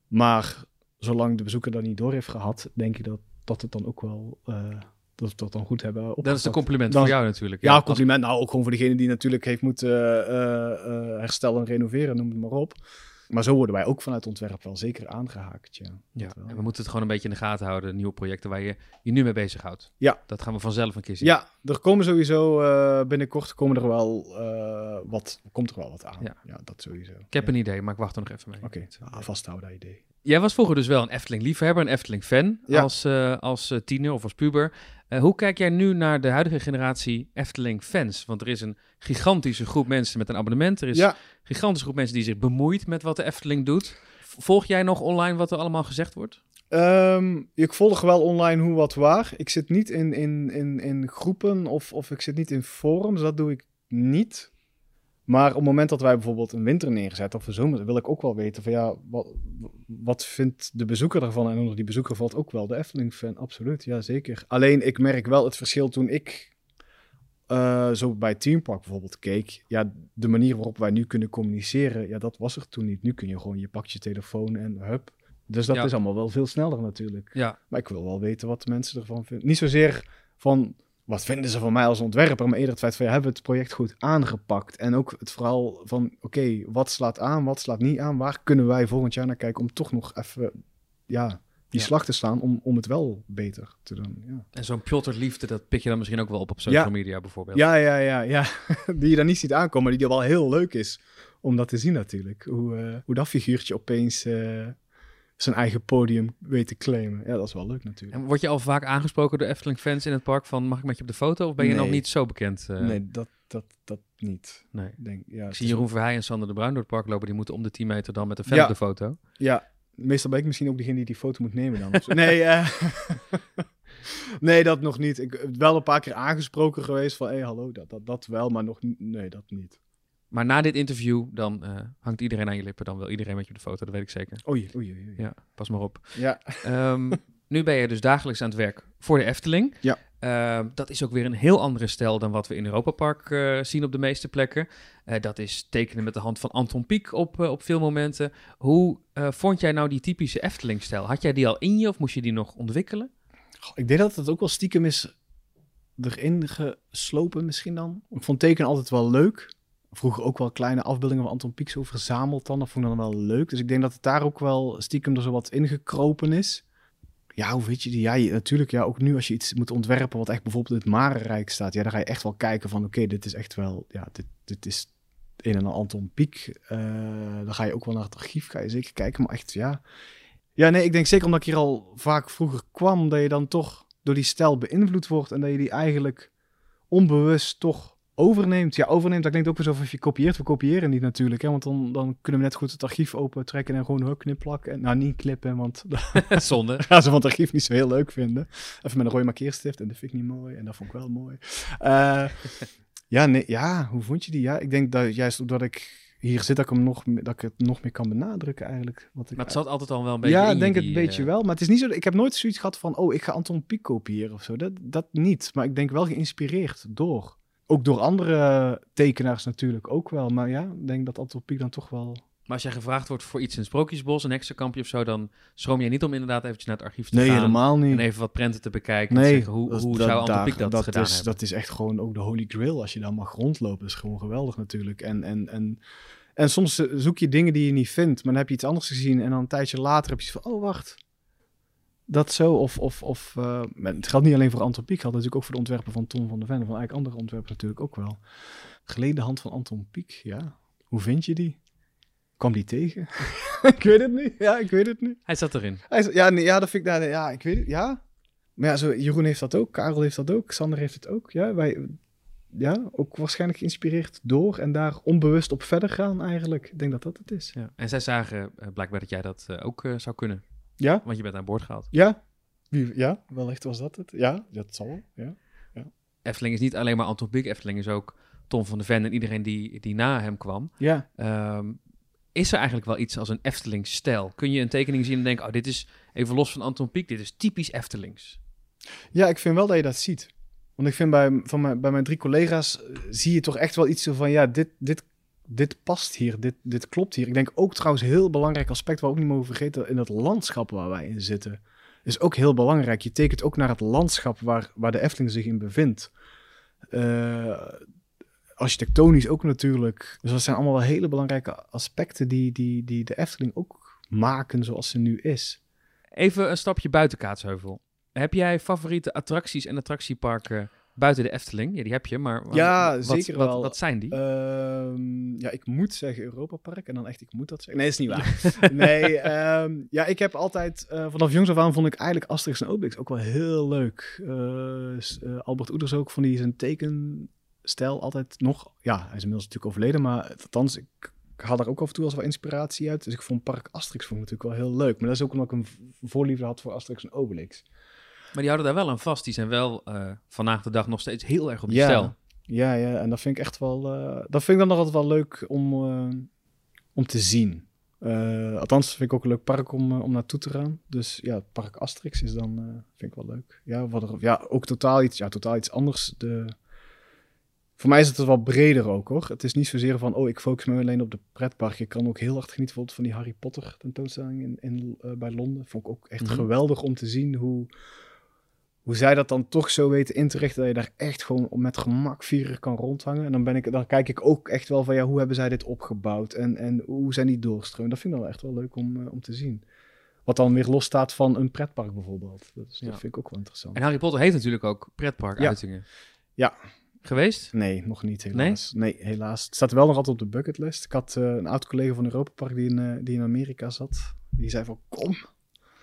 Maar zolang de bezoeker dat niet door heeft gehad, denk ik dat, dat het dan ook wel... eh, dat we dat dan goed hebben dat is opgepakt. een compliment Dan- voor jou natuurlijk. Ja, compliment. Nou, ook gewoon voor degene die natuurlijk heeft moeten herstellen en renoveren, noem het maar op. Maar zo worden wij ook vanuit ontwerp wel zeker aangehaakt, ja. Ja, en we moeten het gewoon een beetje in de gaten houden, nieuwe projecten waar je je nu mee bezighoudt. Ja. Dat gaan we vanzelf een keer zien. Ja, er komen sowieso eh, binnenkort komen er wel eh, wat, komt er wel wat aan. Ja. Ja, dat sowieso. Ik heb een idee, maar ik wacht er nog even mee. Oké, ah, vasthouden dat idee. Jij was vroeger dus wel een Efteling-liefhebber, een Efteling-fan als, eh, als tiener of als puber. Eh, hoe kijk jij nu naar de huidige generatie Efteling-fans? Want er is een gigantische groep mensen met een abonnement. Er is Ja, een gigantische groep mensen die zich bemoeit met wat de Efteling doet. Volg jij nog online wat er allemaal gezegd wordt? Ehm, ik volg wel online hoe wat waar. Ik zit niet in, in, in, in groepen of, of ik zit niet in forums. Dat doe ik niet. Maar op het moment dat wij bijvoorbeeld een winter neerzetten of een zomer, wil ik ook wel weten van ja, wat, wat vindt de bezoeker daarvan? En onder die bezoeker valt ook wel de Efteling-fan, absoluut, ja zeker. Alleen ik merk wel het verschil toen ik eh, zo bij Team Park bijvoorbeeld keek. Ja, de manier waarop wij nu kunnen communiceren, ja, dat was er toen niet. Nu kun je gewoon, je pakt je telefoon en hup. Dus dat Ja. is allemaal wel veel sneller natuurlijk. Ja, Maar ik wil wel weten wat de mensen ervan vinden. Niet zozeer van wat vinden ze van mij als ontwerper, maar eerder het feit van ja, hebben we het project goed aangepakt. En ook het verhaal van oké, wat slaat aan, wat slaat niet aan, waar kunnen wij volgend jaar naar kijken om toch nog even ja, die Ja. slag te slaan om, om het wel beter te doen. Ja. en zo'n Piotr Liefde, dat pik je dan misschien ook wel op op social Ja. media bijvoorbeeld. ja, ja, ja, ja. <laughs> die je dan niet ziet aankomen, maar die wel heel leuk is om dat te zien natuurlijk. Hoe, eh, hoe dat figuurtje opeens eh, zijn eigen podium weet te claimen. Ja, dat is wel leuk natuurlijk. En word je al vaak aangesproken door Efteling-fans in het park van mag ik met je op de foto? Of ben je nog niet zo bekend? eh? Nee, dat, dat, dat niet. nee. Ik Denk, ja, Ik zie is- Jeroen Verheij en Sander de Bruin door het park lopen. Die moeten om de 10 meter dan met een fan Ja. op de foto. Ja, meestal ben ik misschien ook degene die die foto moet nemen dan. nee, eh, <laughs> nee, dat nog niet. Ik ben wel een paar keer aangesproken geweest van, hé, hey, hallo, dat, dat, dat wel, maar nog. Nee, dat niet. Maar na dit interview, dan eh, hangt iedereen aan je lippen. Dan wil iedereen met je op de foto, dat weet ik zeker. Oei, oei, oei. oei. Ja, pas maar op. Ja, Ehm, <laughs> nu ben je dus dagelijks aan het werk voor de Efteling. Ja. Ehm, dat is ook weer een heel andere stijl dan wat we in Europa Park eh, zien op de meeste plekken. Eh, dat is tekenen met de hand van Anton Pieck op, op veel momenten. Hoe vond jij nou die typische Efteling-stijl? Had jij die al in je of moest je die nog ontwikkelen? Goh, ik denk dat het ook wel stiekem is erin geslopen misschien dan. Ik vond tekenen altijd wel leuk. Vroeger ook wel kleine afbeeldingen van Anton Pieck zo verzameld dan. Dat vond ik dan wel leuk. Dus ik denk dat het daar ook wel stiekem er zo wat ingekropen is. Ja, hoe weet je die? Ja, je- natuurlijk. Ja, ook nu als je iets moet ontwerpen wat echt bijvoorbeeld in het Marenrijk staat. Ja, dan ga je echt wel kijken van oké, dit is echt wel... Ja, dit, dit is een en al Anton Pieck. Eh, dan ga je ook wel naar het archief, ga je zeker kijken. Maar echt, ja... Ja, nee, ik denk zeker omdat ik hier al vaak vroeger kwam... dat je dan toch door die stijl beïnvloed wordt... en dat je die eigenlijk onbewust toch overneemt. Ja, overneemt, dat klinkt ook weer zo van je kopieert. We kopiëren niet natuurlijk, hè, want dan, dan kunnen we net goed het archief open trekken en gewoon knip plakken. Nou, niet klippen, want <laughs> Zonde. <laughs> gaan ze van het archief niet zo heel leuk vinden. Even met een rode markeerstift en dat vind ik niet mooi en dat vond ik wel mooi. Eh, <laughs> ja, nee, ja, hoe vond je die? Ja, ik denk dat juist omdat ik hier zit, dat ik, hem nog, dat ik het nog meer kan benadrukken eigenlijk. Wat ik Maar het zat altijd al wel een beetje ja, ik denk het een beetje eh, wel. Maar het is niet zo. Ik heb nooit zoiets gehad van. Oh, ik ga Anton Pieck kopiëren of zo. Dat, dat niet. Maar ik denk wel geïnspireerd door. Ook door andere tekenaars natuurlijk ook wel. Maar ja, ik denk dat Anton Pieck dan toch wel. Maar als jij gevraagd wordt voor iets in Sprookjesbos, een heksenkampje of zo, dan schroom je niet om inderdaad eventjes naar het archief te Nee, gaan. helemaal niet. En even wat prenten te bekijken en te Nee, zeggen, hoe, dat- hoe dat- zou Anton Pieck dat, dat gedaan is, hebben? Dat is echt gewoon ook de holy grail als je daar mag rondlopen. Is gewoon geweldig natuurlijk. En, en, en, en soms zoek je dingen die je niet vindt, maar dan heb je iets anders gezien en dan een tijdje later heb je van, oh wacht, dat zo. Of, of, of eh, het geldt niet alleen voor Anton Pieck, het geldt natuurlijk ook voor de ontwerpen van Tom van der Ven, van eigenlijk andere ontwerpen natuurlijk ook wel. Geleden hand van Anton Pieck, ja. Hoe vind je die? Kwam die tegen? <laughs> ik weet het niet. Ja, ik weet het niet. Hij zat erin. Hij ja, nee, ja, dat vind ik, nou, ja, ik weet het, ja. Maar ja, zo, Jeroen heeft dat ook, Karel heeft dat ook, Sander heeft het ook. Ja, wij, ja, ook waarschijnlijk geïnspireerd door en daar onbewust op verder gaan eigenlijk. Ik denk dat dat het is. Ja. En zij zagen eh, blijkbaar dat jij dat eh, ook zou kunnen, Ja, want je bent aan boord gehaald. ja. Wie, ja, wellicht was dat het. Ja, dat zal wel, ja. Efteling is niet alleen maar Anton Pieck, Efteling is ook Tom van de Ven en iedereen die, die na hem kwam. Ja, Ehm, is er eigenlijk wel iets als een Efteling-stijl? Kun je een tekening zien en denken, oh, dit is even los van Anton Pieck, dit is typisch Eftelings. ja, ik vind wel dat je dat ziet. Want ik vind bij, van mijn, bij mijn drie collega's eh, zie je toch echt wel iets zo van, ja, dit, dit, dit past hier, dit, dit klopt hier. Ik denk ook trouwens een heel belangrijk aspect, waar we ook niet mogen vergeten, in het landschap waar wij in zitten, is ook heel belangrijk. Je tekent ook naar het landschap waar, waar de Efteling zich in bevindt. Eh, architectonisch ook natuurlijk. Dus dat zijn allemaal wel hele belangrijke aspecten die, die, die de Efteling ook maken zoals ze nu is. Even een stapje buiten Kaatsheuvel. Heb jij favoriete attracties en attractieparken buiten de Efteling? Ja, die heb je, maar Ja, wat, zeker wat, wel. Wat zijn die? Ehm, ja, ik moet zeggen Europa Park. En dan echt, ik moet dat zeggen. Nee, is niet <laughs> waar. nee, ehm, ja, ik heb altijd, eh, vanaf jongs af aan vond ik eigenlijk Asterix en Obelix ook wel heel leuk. Eh, eh, Albert Oeders ook, van die zijn tekenstijl altijd nog. Ja, hij is inmiddels natuurlijk overleden, maar althans, ik, ik haal daar ook af en toe als wel inspiratie uit. Dus ik vond Park Asterix vond ik natuurlijk wel heel leuk. Maar dat is ook omdat ik een voorliefde had voor Asterix en Obelix. Maar die houden daar wel aan vast. Die zijn wel eh, vandaag de dag nog steeds heel erg op die Ja. stijl. Ja, ja, en dat vind ik echt wel. eh, dat vind ik dan nog altijd wel leuk om, eh, om te zien. Althans, vind ik ook een leuk park om, om naartoe te gaan. Dus ja, het park Asterix is dan, vind ik wel leuk. Ja, wat er, ja, ook totaal iets, ja, totaal iets anders. De, voor mij is het wel breder ook hoor. Het is niet zozeer van, oh, ik focus me alleen op de pretpark. Ik kan ook heel hard genieten bijvoorbeeld van die Harry Potter tentoonstelling in, in, bij Londen. Vond ik ook echt Mhm. geweldig om te zien hoe, hoe zij dat dan toch zo weten in te richten. Dat je daar echt gewoon met gemak vier uur kan rondhangen. En dan, ben ik, dan kijk ik ook echt wel van, ja, hoe hebben zij dit opgebouwd? En, en hoe zijn die doorstromen? Dat vind ik wel echt wel leuk om, eh, om te zien. Wat dan weer losstaat van een pretpark bijvoorbeeld. Dat, is, Ja. dat vind ik ook wel interessant. En Harry Potter heeft natuurlijk ook pretpark Ja. uitingen. Ja. Geweest? Nee, nog niet helaas. Nee? helaas. Het staat wel nog altijd op de bucketlist. Ik had eh, een oud collega van Europa Park die in, eh, die in Amerika zat. Die zei van, kom.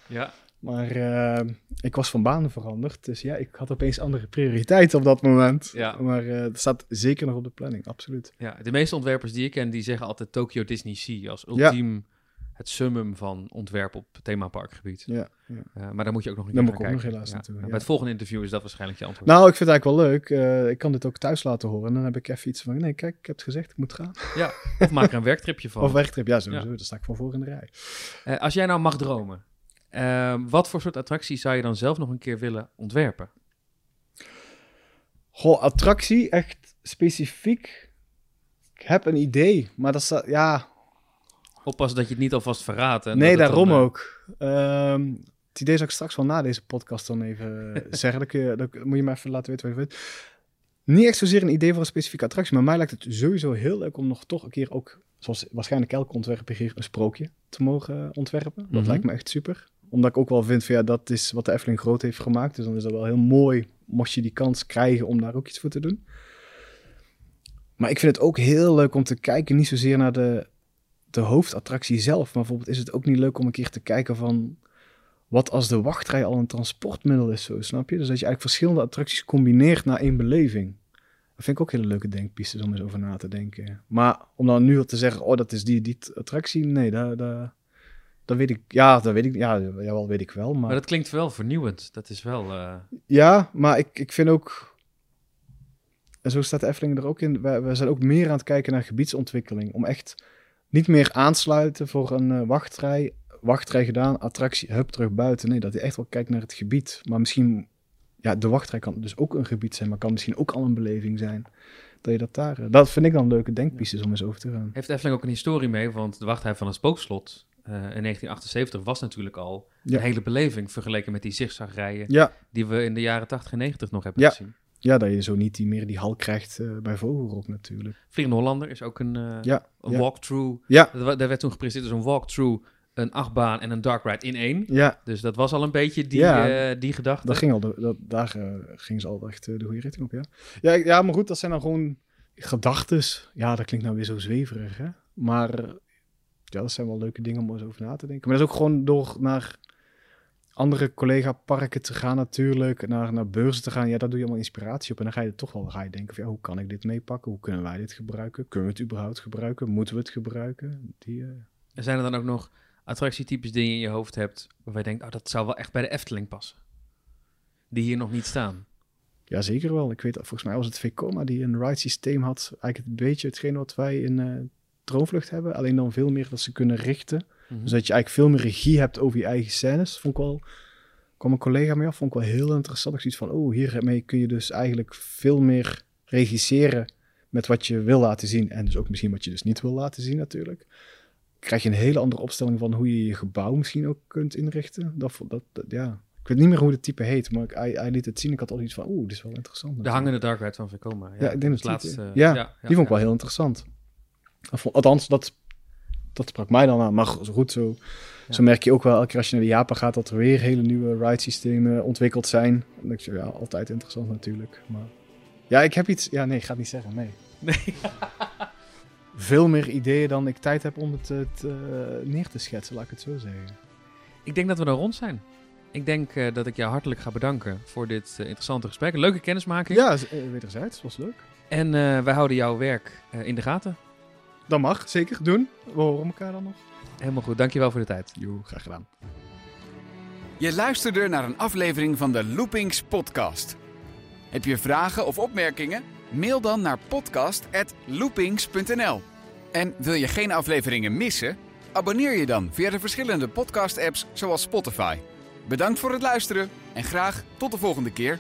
Ja. Maar eh, ik was van banen veranderd. Dus ja, ik had opeens andere prioriteiten op dat moment. Ja. Maar eh, het staat zeker nog op de planning, absoluut. ja. De meeste ontwerpers die ik ken, die zeggen altijd Tokyo Disney Sea als ultiem het summum van ontwerp op themaparkgebied. Ja, ja. Eh, maar daar moet je ook nog een keer gaan ook nog kijken. helaas Ja. Bij het volgende interview is dat waarschijnlijk je antwoord. Nou, ik vind het eigenlijk wel leuk. Ik kan dit ook thuis laten horen. En dan heb ik even iets van, nee, kijk, ik heb het gezegd, ik moet gaan. Ja. Of maak er een werktripje <laughs> van. Of wegtrip, ja, sowieso. Daar sta ik van voor in de rij. Als jij nou mag dromen, eh, wat voor soort attractie zou je dan zelf nog een keer willen ontwerpen? Goh, attractie, echt specifiek. Ik heb een idee, maar dat staat, ja, Oppassen dat je het niet alvast verraadt. nee, dat daarom dan, eh, ook. Ehm, het idee zou ik straks wel na deze podcast dan even eh, <laughs> zeggen. Dan, kun je, dan moet je me even laten weten wat je weet. Niet echt zozeer een idee voor een specifieke attractie, maar mij lijkt het sowieso heel leuk om nog toch een keer ook, zoals waarschijnlijk elke ontwerper hier, een sprookje te mogen ontwerpen. Dat Mhm. lijkt me echt super. Omdat ik ook wel vind van ja, dat is wat de Efteling groot heeft gemaakt. Dus dan is dat wel heel mooi, mocht je die kans krijgen om daar ook iets voor te doen. Maar ik vind het ook heel leuk om te kijken, niet zozeer naar de, de hoofdattractie zelf, maar bijvoorbeeld is het ook niet leuk om een keer te kijken van wat als de wachtrij al een transportmiddel is, zo snap je? Dus dat je eigenlijk verschillende attracties combineert naar één beleving. Dat vind ik ook hele leuke denkpistes om eens over na te denken. Maar om dan nu al te zeggen, oh, dat is die, die attractie. Nee, dat, dat, dat weet ik. Ja, dat weet ik. Ja, jawel, weet ik wel. Maar, Maar dat klinkt wel vernieuwend. Dat is wel... eh, ja, maar ik, ik vind ook. En zo staat de Efteling er ook in. We, we zijn ook meer aan het kijken naar gebiedsontwikkeling. Om echt niet meer aansluiten voor een eh, wachtrij. Wachtrij gedaan, attractie, hup, terug buiten. Nee, dat je echt wel kijkt naar het gebied. Maar misschien, ja, de wachtrij kan dus ook een gebied zijn, maar kan misschien ook al een beleving zijn. Dat je dat daar. eh, Dat vind ik dan leuke denkpieces om eens over te gaan. Heeft de Efteling ook een historie mee? Want de wachtrij van het Spookslot eh, in 1978 was natuurlijk al Ja. een hele beleving vergeleken met die zigzagrijen Ja, die we in de jaren 80 en 90 nog hebben Ja. gezien. ja, dat je zo niet die, meer die hal krijgt eh, bij Vogelrok natuurlijk. Vliegende Hollander is ook een, eh, Ja, een ja. walkthrough. Ja, Daar werd toen gepresenteerd als een walkthrough, een achtbaan en een dark ride in één. ja. Dus dat was al een beetje die, Ja. die gedachte. Dat ging al, de- dat, daar ging ze al echt de goede richting op, ja. ja. Ja, maar goed, dat zijn dan gewoon gedachtes. Ja, dat klinkt nou weer zo zweverig, hè. Maar ja, dat zijn wel leuke dingen om eens over na te denken. Maar dat is ook gewoon door naar andere collega-parken te gaan natuurlijk, naar, naar beurzen te gaan. Ja, daar doe je allemaal inspiratie op. En dan ga je toch wel ga je denken van, ja, hoe kan ik dit meepakken? Hoe kunnen wij dit gebruiken? Kunnen we het überhaupt gebruiken? Moeten we het gebruiken? Die, eh, En zijn er dan ook nog attractietypes die je in je hoofd hebt waarvan je denkt, oh, dat zou wel echt bij de Efteling passen? Die hier nog niet staan. Ja, zeker wel. Ik weet, volgens mij was het Vekoma die een ride systeem had. Eigenlijk een beetje hetgeen wat wij in eh Droomvlucht hebben. Alleen dan veel meer dat ze kunnen richten. Mhm. Dus dat je eigenlijk veel meer regie hebt over je eigen scènes. Vond ik wel, kwam een collega mee af, vond ik wel heel interessant. Ik zoiets van, oh, hiermee kun je dus eigenlijk veel meer regisseren met wat je wil laten zien. En dus ook misschien wat je dus niet wil laten zien natuurlijk. Krijg je een hele andere opstelling van hoe je je gebouw misschien ook kunt inrichten. Dat, dat, dat- ja. Ik weet niet meer hoe de type heet, maar ik, hij, hij liet het zien. Ik had al iets van, oeh, dit is wel interessant. De hangende dark ride van Vekoma. Ja, Ja, ik denk Dus dat die- laatst, eh, ja, ja, Die vond ik wel heel interessant. Dat Althans, dat, dat sprak mij dan aan. Maar go- goed, zo, zo merk je ook wel elke keer als je naar de Japan gaat... dat er weer hele nieuwe ride systemen ontwikkeld zijn. En denk je, ja, altijd interessant natuurlijk. Maar ja, ik heb iets... Ja, nee, ik ga het niet zeggen, nee. Nee. <laughs> Veel meer ideeën dan ik tijd heb om het te, eh, neer te schetsen, laat ik het zo zeggen. Ik denk dat we er rond zijn. Ik denk eh, dat ik jou hartelijk ga bedanken voor dit eh, interessante gesprek. Een leuke kennismaking. Ja, wederzijds, was leuk. En wij houden jouw werk in de gaten. Dat mag, zeker, doen. We horen elkaar dan nog. Helemaal goed. Dankjewel voor de tijd. Jo, graag gedaan. Je luisterde naar een aflevering van de Loopings podcast. Heb je vragen of opmerkingen? Mail dan naar podcast@loopings.nl. En wil je geen afleveringen missen? Abonneer je dan via de verschillende podcast-apps zoals Spotify. Bedankt voor het luisteren en graag tot de volgende keer.